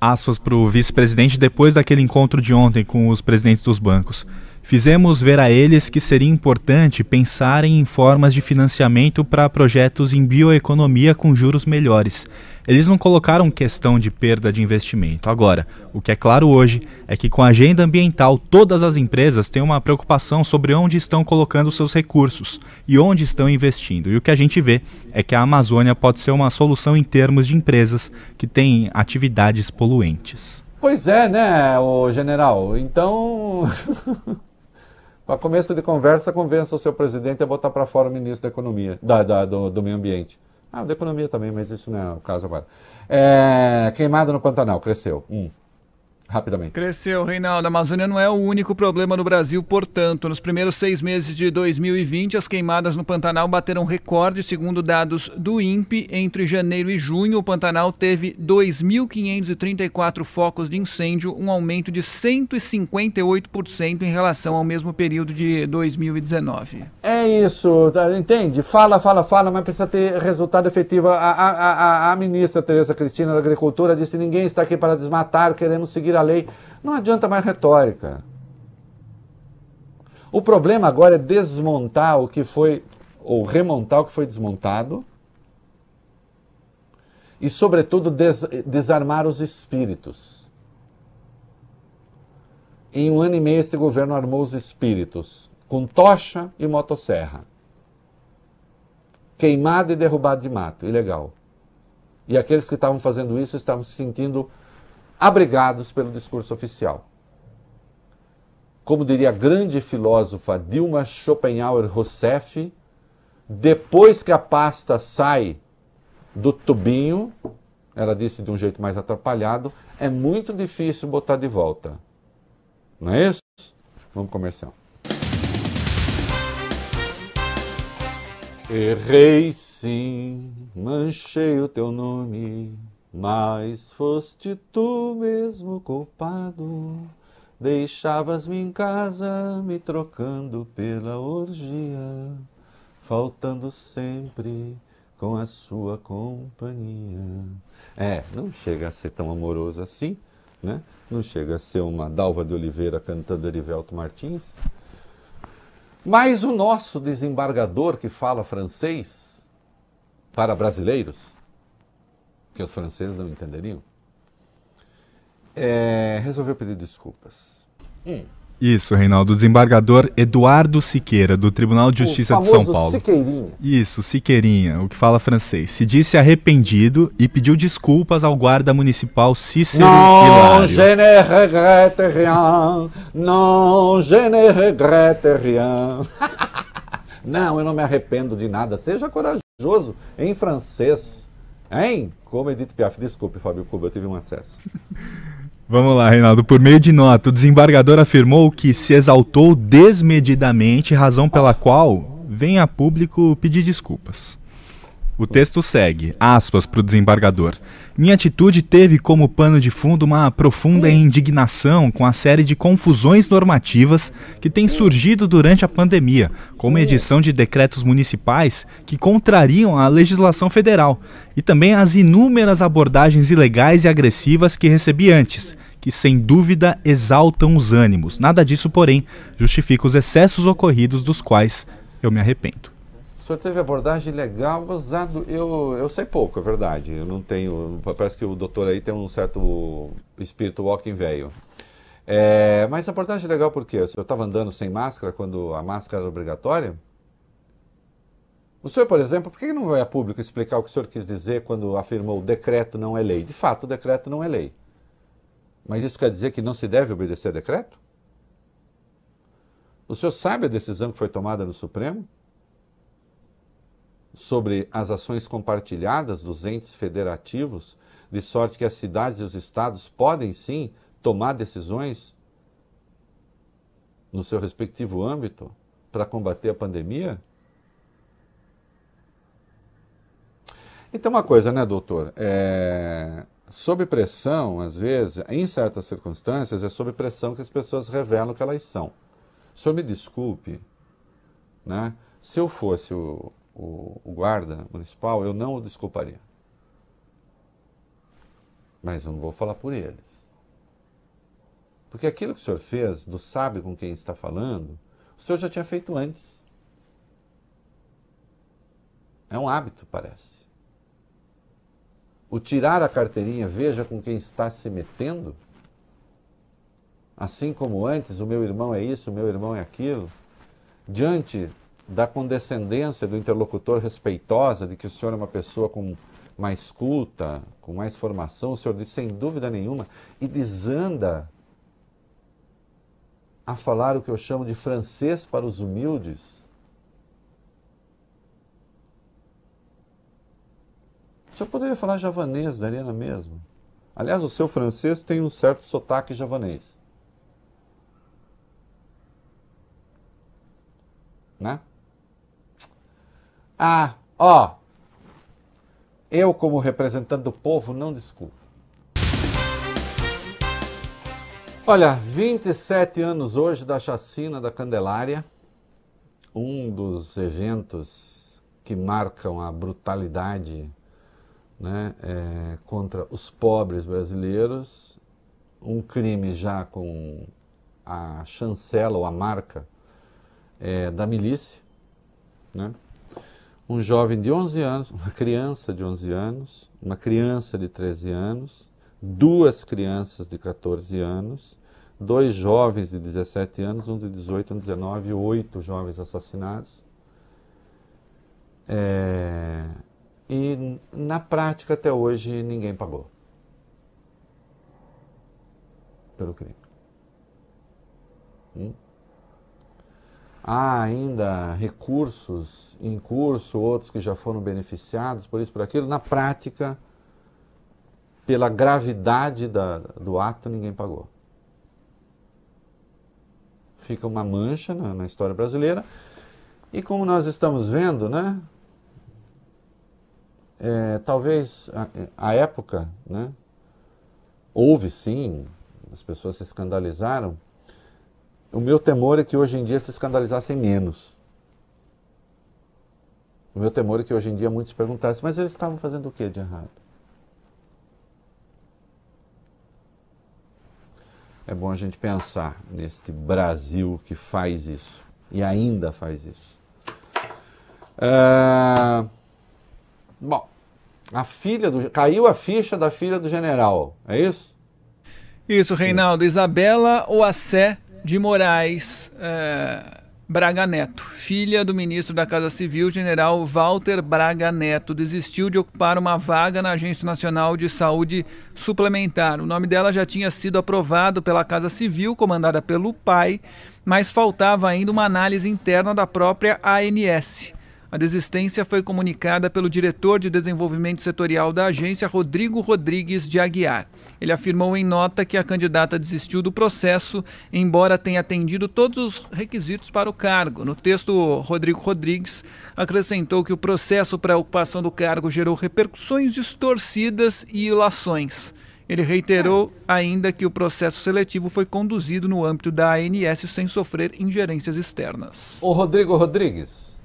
Aspas para o vice-presidente depois daquele encontro de ontem com os presidentes dos bancos. Fizemos ver a eles que seria importante pensarem em formas de financiamento para projetos em bioeconomia com juros melhores. Eles não colocaram questão de perda de investimento. Agora, o que é claro hoje é que com a agenda ambiental, todas as empresas têm uma preocupação sobre onde estão colocando seus recursos e onde estão investindo. E o que a gente vê é que a Amazônia pode ser uma solução em termos de empresas que têm atividades poluentes. Pois é, né, o general? Então. Para começo de conversa, convença o seu presidente a botar para fora o ministro da Economia, da, da do, do, Meio Ambiente. Ah, da Economia também, mas isso não é o caso agora. É, queimada no Pantanal, cresceu. Hum rapidamente. Cresceu, Reinaldo. A Amazônia não é o único problema no Brasil, portanto, nos primeiros seis meses de 2020, as queimadas no Pantanal bateram recorde, segundo dados do INPE. Entre janeiro e junho, o Pantanal teve 2.534 focos de incêndio, um aumento de 158% em relação ao mesmo período de 2019. É isso, tá, entende? Fala, fala, fala, mas precisa ter resultado efetivo. A, a, a, a ministra Tereza Cristina da Agricultura disse: ninguém está aqui para desmatar, queremos seguir a lei. Não adianta mais retórica. O problema agora é desmontar o que foi, ou remontar o que foi desmontado, e, sobretudo, des, desarmar os espíritos. Em um ano e meio, esse governo armou os espíritos com tocha e motosserra. Queimado e derrubado de mato, ilegal. E aqueles que estavam fazendo isso estavam se sentindo abrigados pelo discurso oficial. Como diria a grande filósofa Dilma Schopenhauer Rousseff, depois que a pasta sai do tubinho, ela disse de um jeito mais atrapalhado, é muito difícil botar de volta. Não é isso? Vamos comercial. Errei sim, manchei o teu nome, mas foste tu mesmo culpado. Deixavas-me em casa, me trocando pela orgia, faltando sempre com a sua companhia. É, não chega a ser tão amoroso assim, né? Não chega a ser uma Dalva de Oliveira cantando Erivelto Martins. Mas o nosso desembargador que fala francês para brasileiros, que os franceses não entenderiam, é, resolveu pedir desculpas. Hum. Isso, Reinaldo. O desembargador Eduardo Siqueira, do Tribunal de Justiça de São Paulo. Siqueirinha. Isso, Siqueirinha, o que fala francês. Se disse arrependido e pediu desculpas ao guarda municipal Cícero non, Hilário. je ne regrette rien. Non, je ne regrette rien. não, eu não me arrependo de nada. Seja corajoso em francês. Hein? Como Edith Piaf. Desculpe, Fábio Cuba, eu tive um acesso. Vamos lá, Reinaldo. Por meio de nota, o desembargador afirmou que se exaltou desmedidamente, razão pela qual vem a público pedir desculpas. O texto segue, aspas para o desembargador. Minha atitude teve como pano de fundo uma profunda indignação com a série de confusões normativas que tem surgido durante a pandemia, como a edição de decretos municipais que contrariam a legislação federal, e também as inúmeras abordagens ilegais e agressivas que recebi antes, que sem dúvida exaltam os ânimos. Nada disso, porém, justifica os excessos ocorridos dos quais eu me arrependo. O senhor teve abordagem legal, usado. Eu, eu sei pouco, é verdade. Eu não tenho. Parece que o doutor aí tem um certo espírito walking velho. É, mas abordagem legal porque eu estava andando sem máscara quando a máscara era obrigatória. O senhor, por exemplo, por que não vai a público explicar o que o senhor quis dizer quando afirmou o decreto não é lei? De fato, o decreto não é lei. Mas isso quer dizer que não se deve obedecer decreto? O senhor sabe a decisão que foi tomada no Supremo? Sobre as ações compartilhadas dos entes federativos, de sorte que as cidades e os estados podem sim tomar decisões no seu respectivo âmbito para combater a pandemia? Então, uma coisa, né, doutor? É, sob pressão, às vezes, em certas circunstâncias, é sob pressão que as pessoas revelam que elas são. O senhor me desculpe, né? Se eu fosse o, o, o guarda municipal, eu não o desculparia. Mas eu não vou falar por eles. Porque aquilo que o senhor fez, do sabe com quem está falando, o senhor já tinha feito antes. É um hábito, parece. O tirar a carteirinha, veja com quem está se metendo. Assim como antes, o meu irmão é isso, o meu irmão é aquilo. Diante da condescendência do interlocutor respeitosa, de que o senhor é uma pessoa com mais culta, com mais formação, o senhor diz sem dúvida nenhuma, e desanda a falar o que eu chamo de francês para os humildes. O senhor poderia falar javanês, daria na mesma. Aliás, o seu francês tem um certo sotaque javanês. Né? Ah, ó, eu como representante do povo não desculpo. Olha, 27 anos hoje da chacina da Candelária, um dos eventos que marcam a brutalidade né, é, contra os pobres brasileiros, um crime já com a chancela ou a marca é, da milícia, né? Um jovem de 11 anos, uma criança de 11 anos, uma criança de 13 anos, duas crianças de 14 anos, dois jovens de 17 anos, um de 18, um de 19, oito jovens assassinados. É... E na prática, até hoje, ninguém pagou pelo crime. Hum? Há ainda recursos em curso, outros que já foram beneficiados por isso, por aquilo. Na prática, pela gravidade da, do ato, ninguém pagou. Fica uma mancha na, na história brasileira. E como nós estamos vendo, né? É, talvez a, a época, né? Houve sim, as pessoas se escandalizaram, o meu temor é que hoje em dia se escandalizassem menos. O meu temor é que hoje em dia muitos perguntassem, mas eles estavam fazendo o que de errado? É bom a gente pensar neste Brasil que faz isso e ainda faz isso. É... Bom, a filha do caiu a ficha da filha do general, é isso? Isso, Reinaldo. Isabela Oacé de Moraes é, Braga Neto, filha do ministro da Casa Civil, general Walter Braga Neto, desistiu de ocupar uma vaga na Agência Nacional de Saúde Suplementar. O nome dela já tinha sido aprovado pela Casa Civil, comandada pelo pai, mas faltava ainda uma análise interna da própria ANS. A desistência foi comunicada pelo diretor de desenvolvimento setorial da agência, Rodrigo Rodrigues de Aguiar. Ele afirmou em nota que a candidata desistiu do processo, embora tenha atendido todos os requisitos para o cargo. No texto, Rodrigo Rodrigues acrescentou que o processo para a ocupação do cargo gerou repercussões distorcidas e ilações. Ele reiterou ainda que o processo seletivo foi conduzido no âmbito da ANS sem sofrer ingerências externas. O Rodrigo Rodrigues,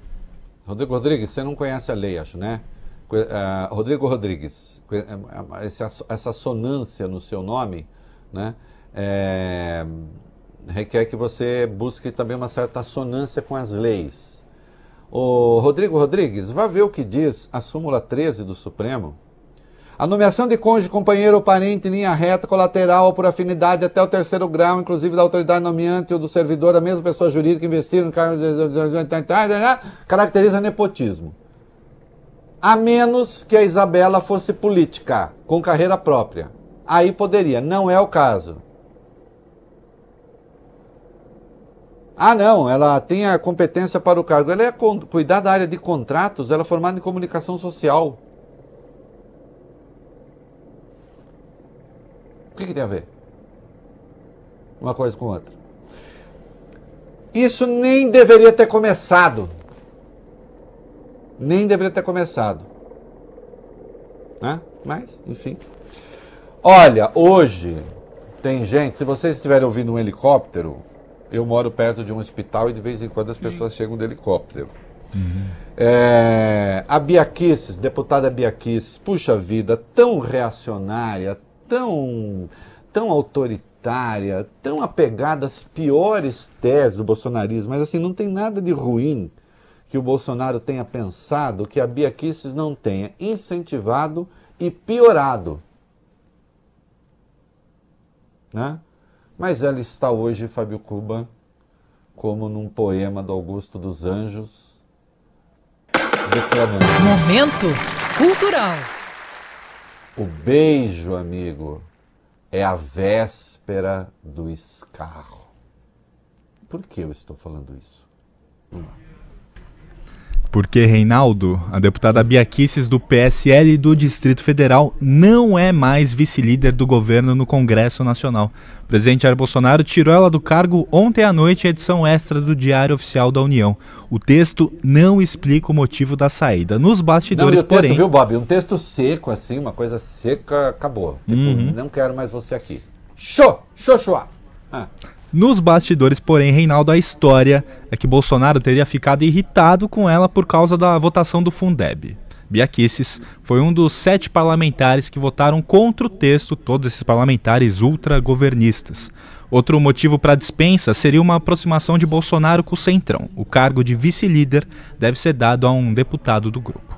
Rodrigo Rodrigues, você não conhece a lei, acho, né? Uh, Rodrigo Rodrigues, essa, sonância no seu nome, né? É, requer que você busque também uma certa sonância com as leis. O Rodrigo Rodrigues, vá ver o que diz a súmula 13 do Supremo, a nomeação de cônjuge, companheiro ou parente em linha reta, colateral ou por afinidade até o terceiro grau, inclusive da autoridade nomeante ou do servidor da mesma pessoa jurídica investida no cargo de... caracteriza nepotismo. A menos que a Isabela fosse política, com carreira própria. Aí poderia, não é o caso. Ah, não, ela tem a competência para o cargo. Ela é cuidar da área de contratos, ela é formada em comunicação social. que, que tem a ver? Uma coisa com outra. Isso nem deveria ter começado. Nem deveria ter começado. Né? Mas, enfim. Olha, hoje tem gente, se vocês estiverem ouvindo um helicóptero, eu moro perto de um hospital e de vez em quando as Sim. pessoas chegam de helicóptero. Uhum. É, a Biaquices, deputada Biaquices, puxa vida, tão reacionária, tão, tão autoritária, tão apegada às piores teses do bolsonarismo, mas assim, não tem nada de ruim que o Bolsonaro tenha pensado que a Bia Kicis não tenha incentivado e piorado. Né? Mas ela está hoje, Fábio Cuba, como num poema do Augusto dos Anjos, declamando. Momento cultural. O beijo, amigo, é a véspera do escarro. Por que eu estou falando isso? Vamos lá. Porque, Reinaldo, a deputada Bia Kicis do PSL do Distrito Federal não é mais vice-líder do governo no Congresso Nacional. O presidente Jair Bolsonaro tirou ela do cargo ontem à noite em edição extra do Diário Oficial da União. O texto não explica o motivo da saída. Nos bastidores, não, porém... Texto, viu, Bob? Um texto seco, assim, uma coisa seca, acabou. Tipo, uhum. não quero mais você aqui. Show! Show, show! Ah. Nos bastidores, porém, Reinaldo, a história é que Bolsonaro teria ficado irritado com ela por causa da votação do Fundeb. Bia Kicis foi um dos sete parlamentares que votaram contra o texto, todos esses parlamentares ultragovernistas. Outro motivo para a dispensa seria uma aproximação de Bolsonaro com o Centrão. O cargo de vice-líder deve ser dado a um deputado do grupo.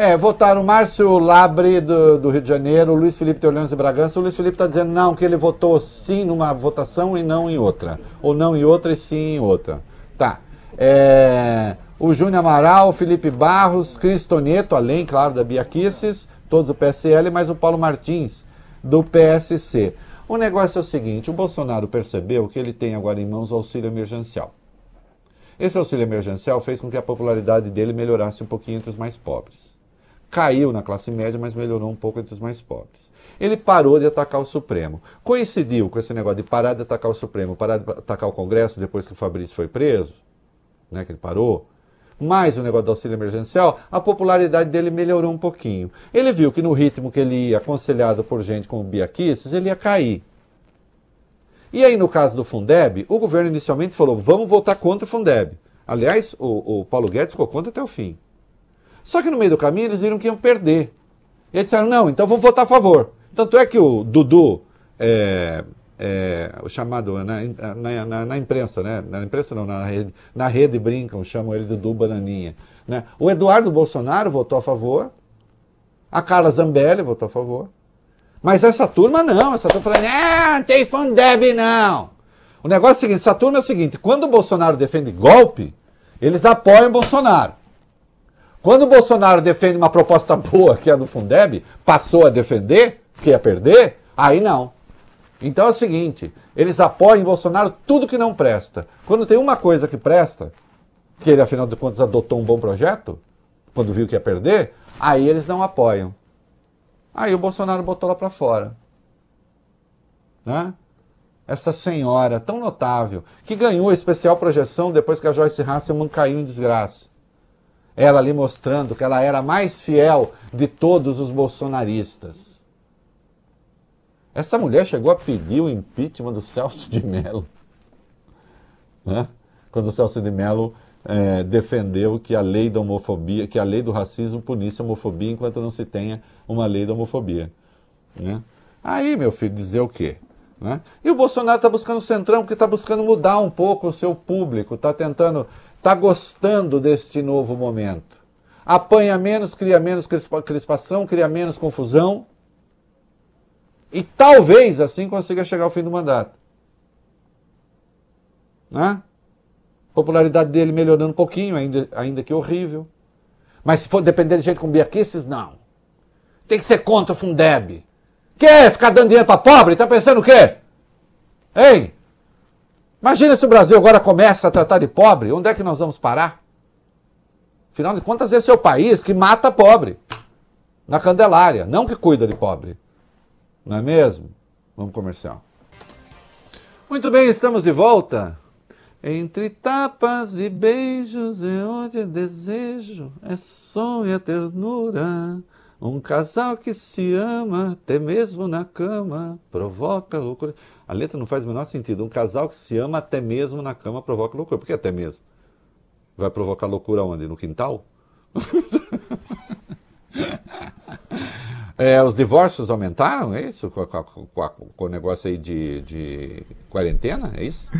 É, votaram Márcio Labre do, do, Rio de Janeiro, Luiz Felipe de Bragança. O Luiz Felipe está dizendo não, que ele votou sim numa votação e não em outra. Ou não em outra e sim em outra. Tá. É, o Júnior Amaral, Felipe Barros, Cristoneto, além, claro, da Bia Kisses, todos do PSL, mas o Paulo Martins, do PSC. O negócio é o seguinte: o Bolsonaro percebeu que ele tem agora em mãos o auxílio emergencial. Esse auxílio emergencial fez com que a popularidade dele melhorasse um pouquinho entre os mais pobres. Caiu na classe média, mas melhorou um pouco entre os mais pobres. Ele parou de atacar o Supremo. Coincidiu com esse negócio de parar de atacar o Supremo, parar de atacar o Congresso depois que o Fabrício foi preso, né, que ele parou, mais o negócio do auxílio emergencial, a popularidade dele melhorou um pouquinho. Ele viu que no ritmo que ele ia, aconselhado por gente como Bia Kicis, ele ia cair. E aí, no caso do Fundeb, o governo inicialmente falou: vamos votar contra o Fundeb. Aliás, o, o Paulo Guedes ficou contra até o fim. Só que no meio do caminho eles viram que iam perder. E eles disseram: não, então vamos votar a favor. Tanto é que o Dudu, é, é, o chamado na, na, na, na, imprensa, né? Na imprensa não, na rede, na rede brincam, chamam ele Dudu Bananinha. Né? O Eduardo Bolsonaro votou a favor, a Carla Zambelli votou a favor. Mas essa turma não, essa turma falando, não, tem Fundeb não. O negócio é o seguinte, essa turma é o seguinte, quando o Bolsonaro defende golpe, eles apoiam o Bolsonaro. Quando o Bolsonaro defende uma proposta boa, que é a do Fundeb, passou a defender, que ia perder, aí não. Então é o seguinte, eles apoiam Bolsonaro tudo que não presta. Quando tem uma coisa que presta, que ele afinal de contas adotou um bom projeto, quando viu que ia perder, aí eles não apoiam. Aí o Bolsonaro botou lá para fora. Né? Essa senhora tão notável, que ganhou a especial projeção depois que a Joyce Hasselman caiu em desgraça. Ela ali mostrando que ela era a mais fiel de todos os bolsonaristas. Essa mulher chegou a pedir o impeachment do Celso de Mello. Né? Quando o Celso de Mello é, defendeu que a lei da homofobia, que a lei do racismo punisse a homofobia enquanto não se tenha uma lei da homofobia. Né? Aí, meu filho, dizer o quê? Né? E o Bolsonaro está buscando centrão, porque está buscando mudar um pouco o seu público, está tentando, está gostando deste novo momento. Apanha menos, cria menos crispação, cria menos confusão. E talvez assim consiga chegar ao fim do mandato. Né? popularidade dele melhorando um pouquinho, ainda, ainda que horrível. Mas se for depender de gente como Biaquices, não. Tem que ser contra o Fundeb. Quer ficar dando dinheiro para pobre? Tá pensando o quê? Hein? Imagina se o Brasil agora começa a tratar de pobre, onde é que nós vamos parar? Afinal de contas, esse é o país que mata pobre. Na Candelária, não que cuida de pobre. Não é mesmo? Vamos comercial. Muito bem, estamos de volta. Entre tapas e beijos é onde desejo, é sonho, é ternura. Um casal que se ama, até mesmo na cama, provoca loucura. A letra não faz o menor sentido. Um casal que se ama até mesmo na cama provoca loucura. Por que até mesmo? Vai provocar loucura onde? No quintal? é, os divórcios aumentaram, é isso? Com, com, com, com o negócio aí de, de quarentena, é isso?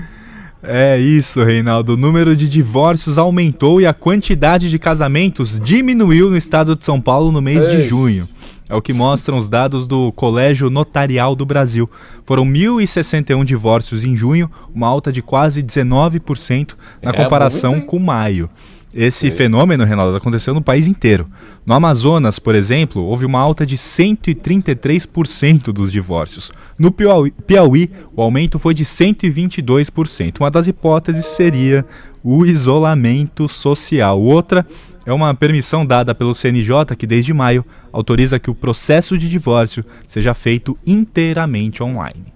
É isso, Reinaldo. O número de divórcios aumentou e a quantidade de casamentos diminuiu no estado de São Paulo no mês Ei. de junho. É o que mostram os dados do Colégio Notarial do Brasil. Foram 1.061 divórcios em junho, uma alta de quase 19% na é comparação muito, com maio. Esse Sim. fenômeno, Reinaldo, aconteceu no país inteiro. No Amazonas, por exemplo, houve uma alta de 133% dos divórcios. No Piauí, Piauí, o aumento foi de 122%. Uma das hipóteses seria o isolamento social. Outra é uma permissão dada pelo CNJ que, desde maio, autoriza que o processo de divórcio seja feito inteiramente online.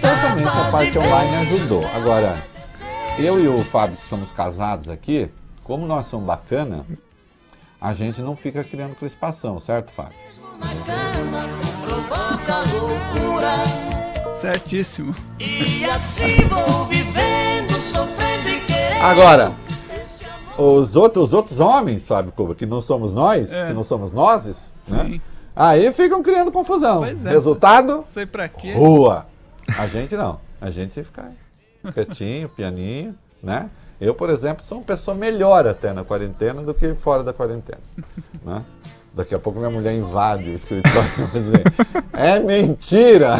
Certamente a parte online ajudou. Agora, eu e o Fábio, que somos casados aqui, como nós somos bacana, a gente não fica criando crispação, certo, Fábio? Certíssimo. E assim vou vivendo, sofrendo e querendo. Agora, os outros, os outros homens, sabe, Cuba, que não somos nós, é. que não somos nós, né? Aí ficam criando confusão. É, Resultado? Sei pra quê. Rua. A gente não. A gente fica quietinho, pianinho, né? Eu, por exemplo, sou uma pessoa melhor até na quarentena do que fora da quarentena, né? Daqui a pouco minha mulher invade o escritório e dizer, é mentira!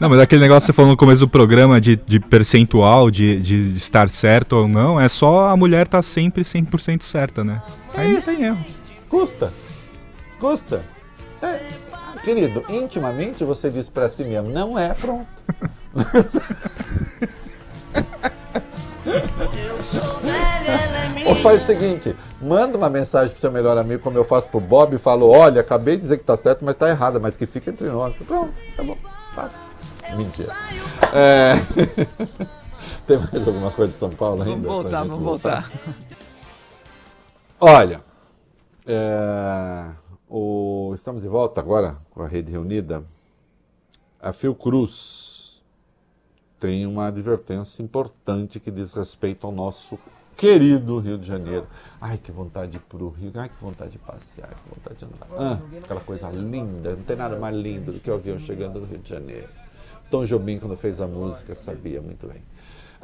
Não, mas aquele negócio que você falou no começo do programa de, de percentual, de, de estar certo ou não, é só a mulher estar tá sempre 100% certa, né? Aí Isso. não tem erro. Custa. Custa. É, querido, intimamente você diz para si mesmo, não é, pronto. faz o seguinte: manda uma mensagem pro seu melhor amigo, como eu faço pro Bob, e falo: olha, acabei de dizer que tá certo, mas tá errado, mas que fica entre nós. Pronto, tá bom, fácil. Mentira. É... Tem mais alguma coisa de São Paulo ainda? Vamos voltar, vamos voltar. Olha, é, o, estamos de volta agora com a rede reunida. A Fiocruz tem uma advertência importante que diz respeito ao nosso querido Rio de Janeiro. Ai, que vontade de ir pro Rio, ai, que vontade de passear, que vontade de andar. Ah, aquela coisa linda, não tem nada mais lindo do que o avião chegando no Rio de Janeiro. Tom Jobim, quando fez a música, sabia muito bem.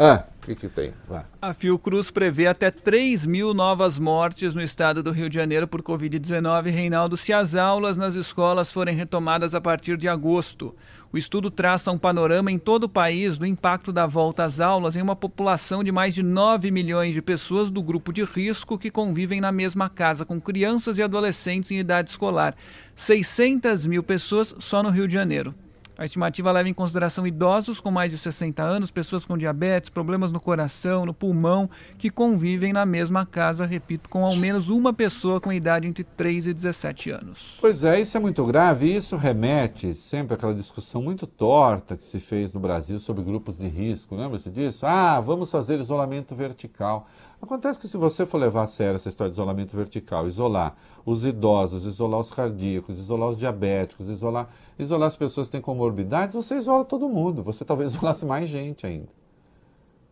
Ah, o que, que tem? A Fiocruz prevê até 3 mil novas mortes no estado do Rio de Janeiro por Covid-19, Reinaldo, se as aulas nas escolas forem retomadas a partir de agosto. O estudo traça um panorama em todo o país do impacto da volta às aulas em uma população de mais de 9 milhões de pessoas do grupo de risco que convivem na mesma casa com crianças e adolescentes em idade escolar. 600 mil pessoas só no Rio de Janeiro. A estimativa leva em consideração idosos com mais de 60 anos, pessoas com diabetes, problemas no coração, no pulmão, que convivem na mesma casa, repito, com ao menos uma pessoa com idade entre 3 e 17 anos. Pois é, isso é muito grave e isso remete sempre àquela discussão muito torta que se fez no Brasil sobre grupos de risco. Lembra-se disso? Ah, vamos fazer isolamento vertical. Acontece que se você for levar a sério essa história de isolamento vertical, isolar os idosos, isolar os cardíacos, isolar os diabéticos, isolar, isolar as pessoas que têm comorbidades, você isola todo mundo. Você talvez isolasse mais gente ainda.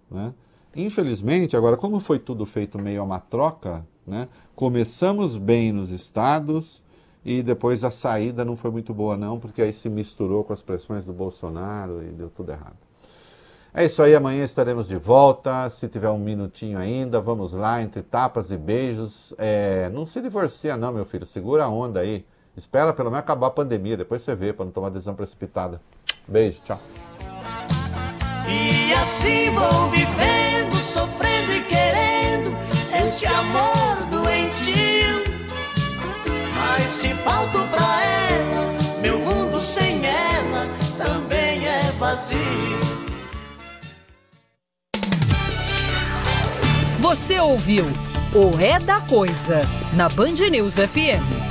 Né? Infelizmente, agora, como foi tudo feito meio a uma troca, né? começamos bem nos estados e depois a saída não foi muito boa não, porque aí se misturou com as pressões do Bolsonaro e deu tudo errado. É isso aí, amanhã estaremos de volta. Se tiver um minutinho ainda, vamos lá, entre tapas e beijos. É, não se divorcia, não, meu filho. Segura a onda aí. Espera pelo menos acabar a pandemia, depois você vê, para não tomar decisão precipitada. Beijo, tchau. E assim vou vivendo, sofrendo e querendo este amor doentio. Mas se falto pra ela, meu mundo sem ela também é vazio. Você ouviu o É da Coisa na Band News FM.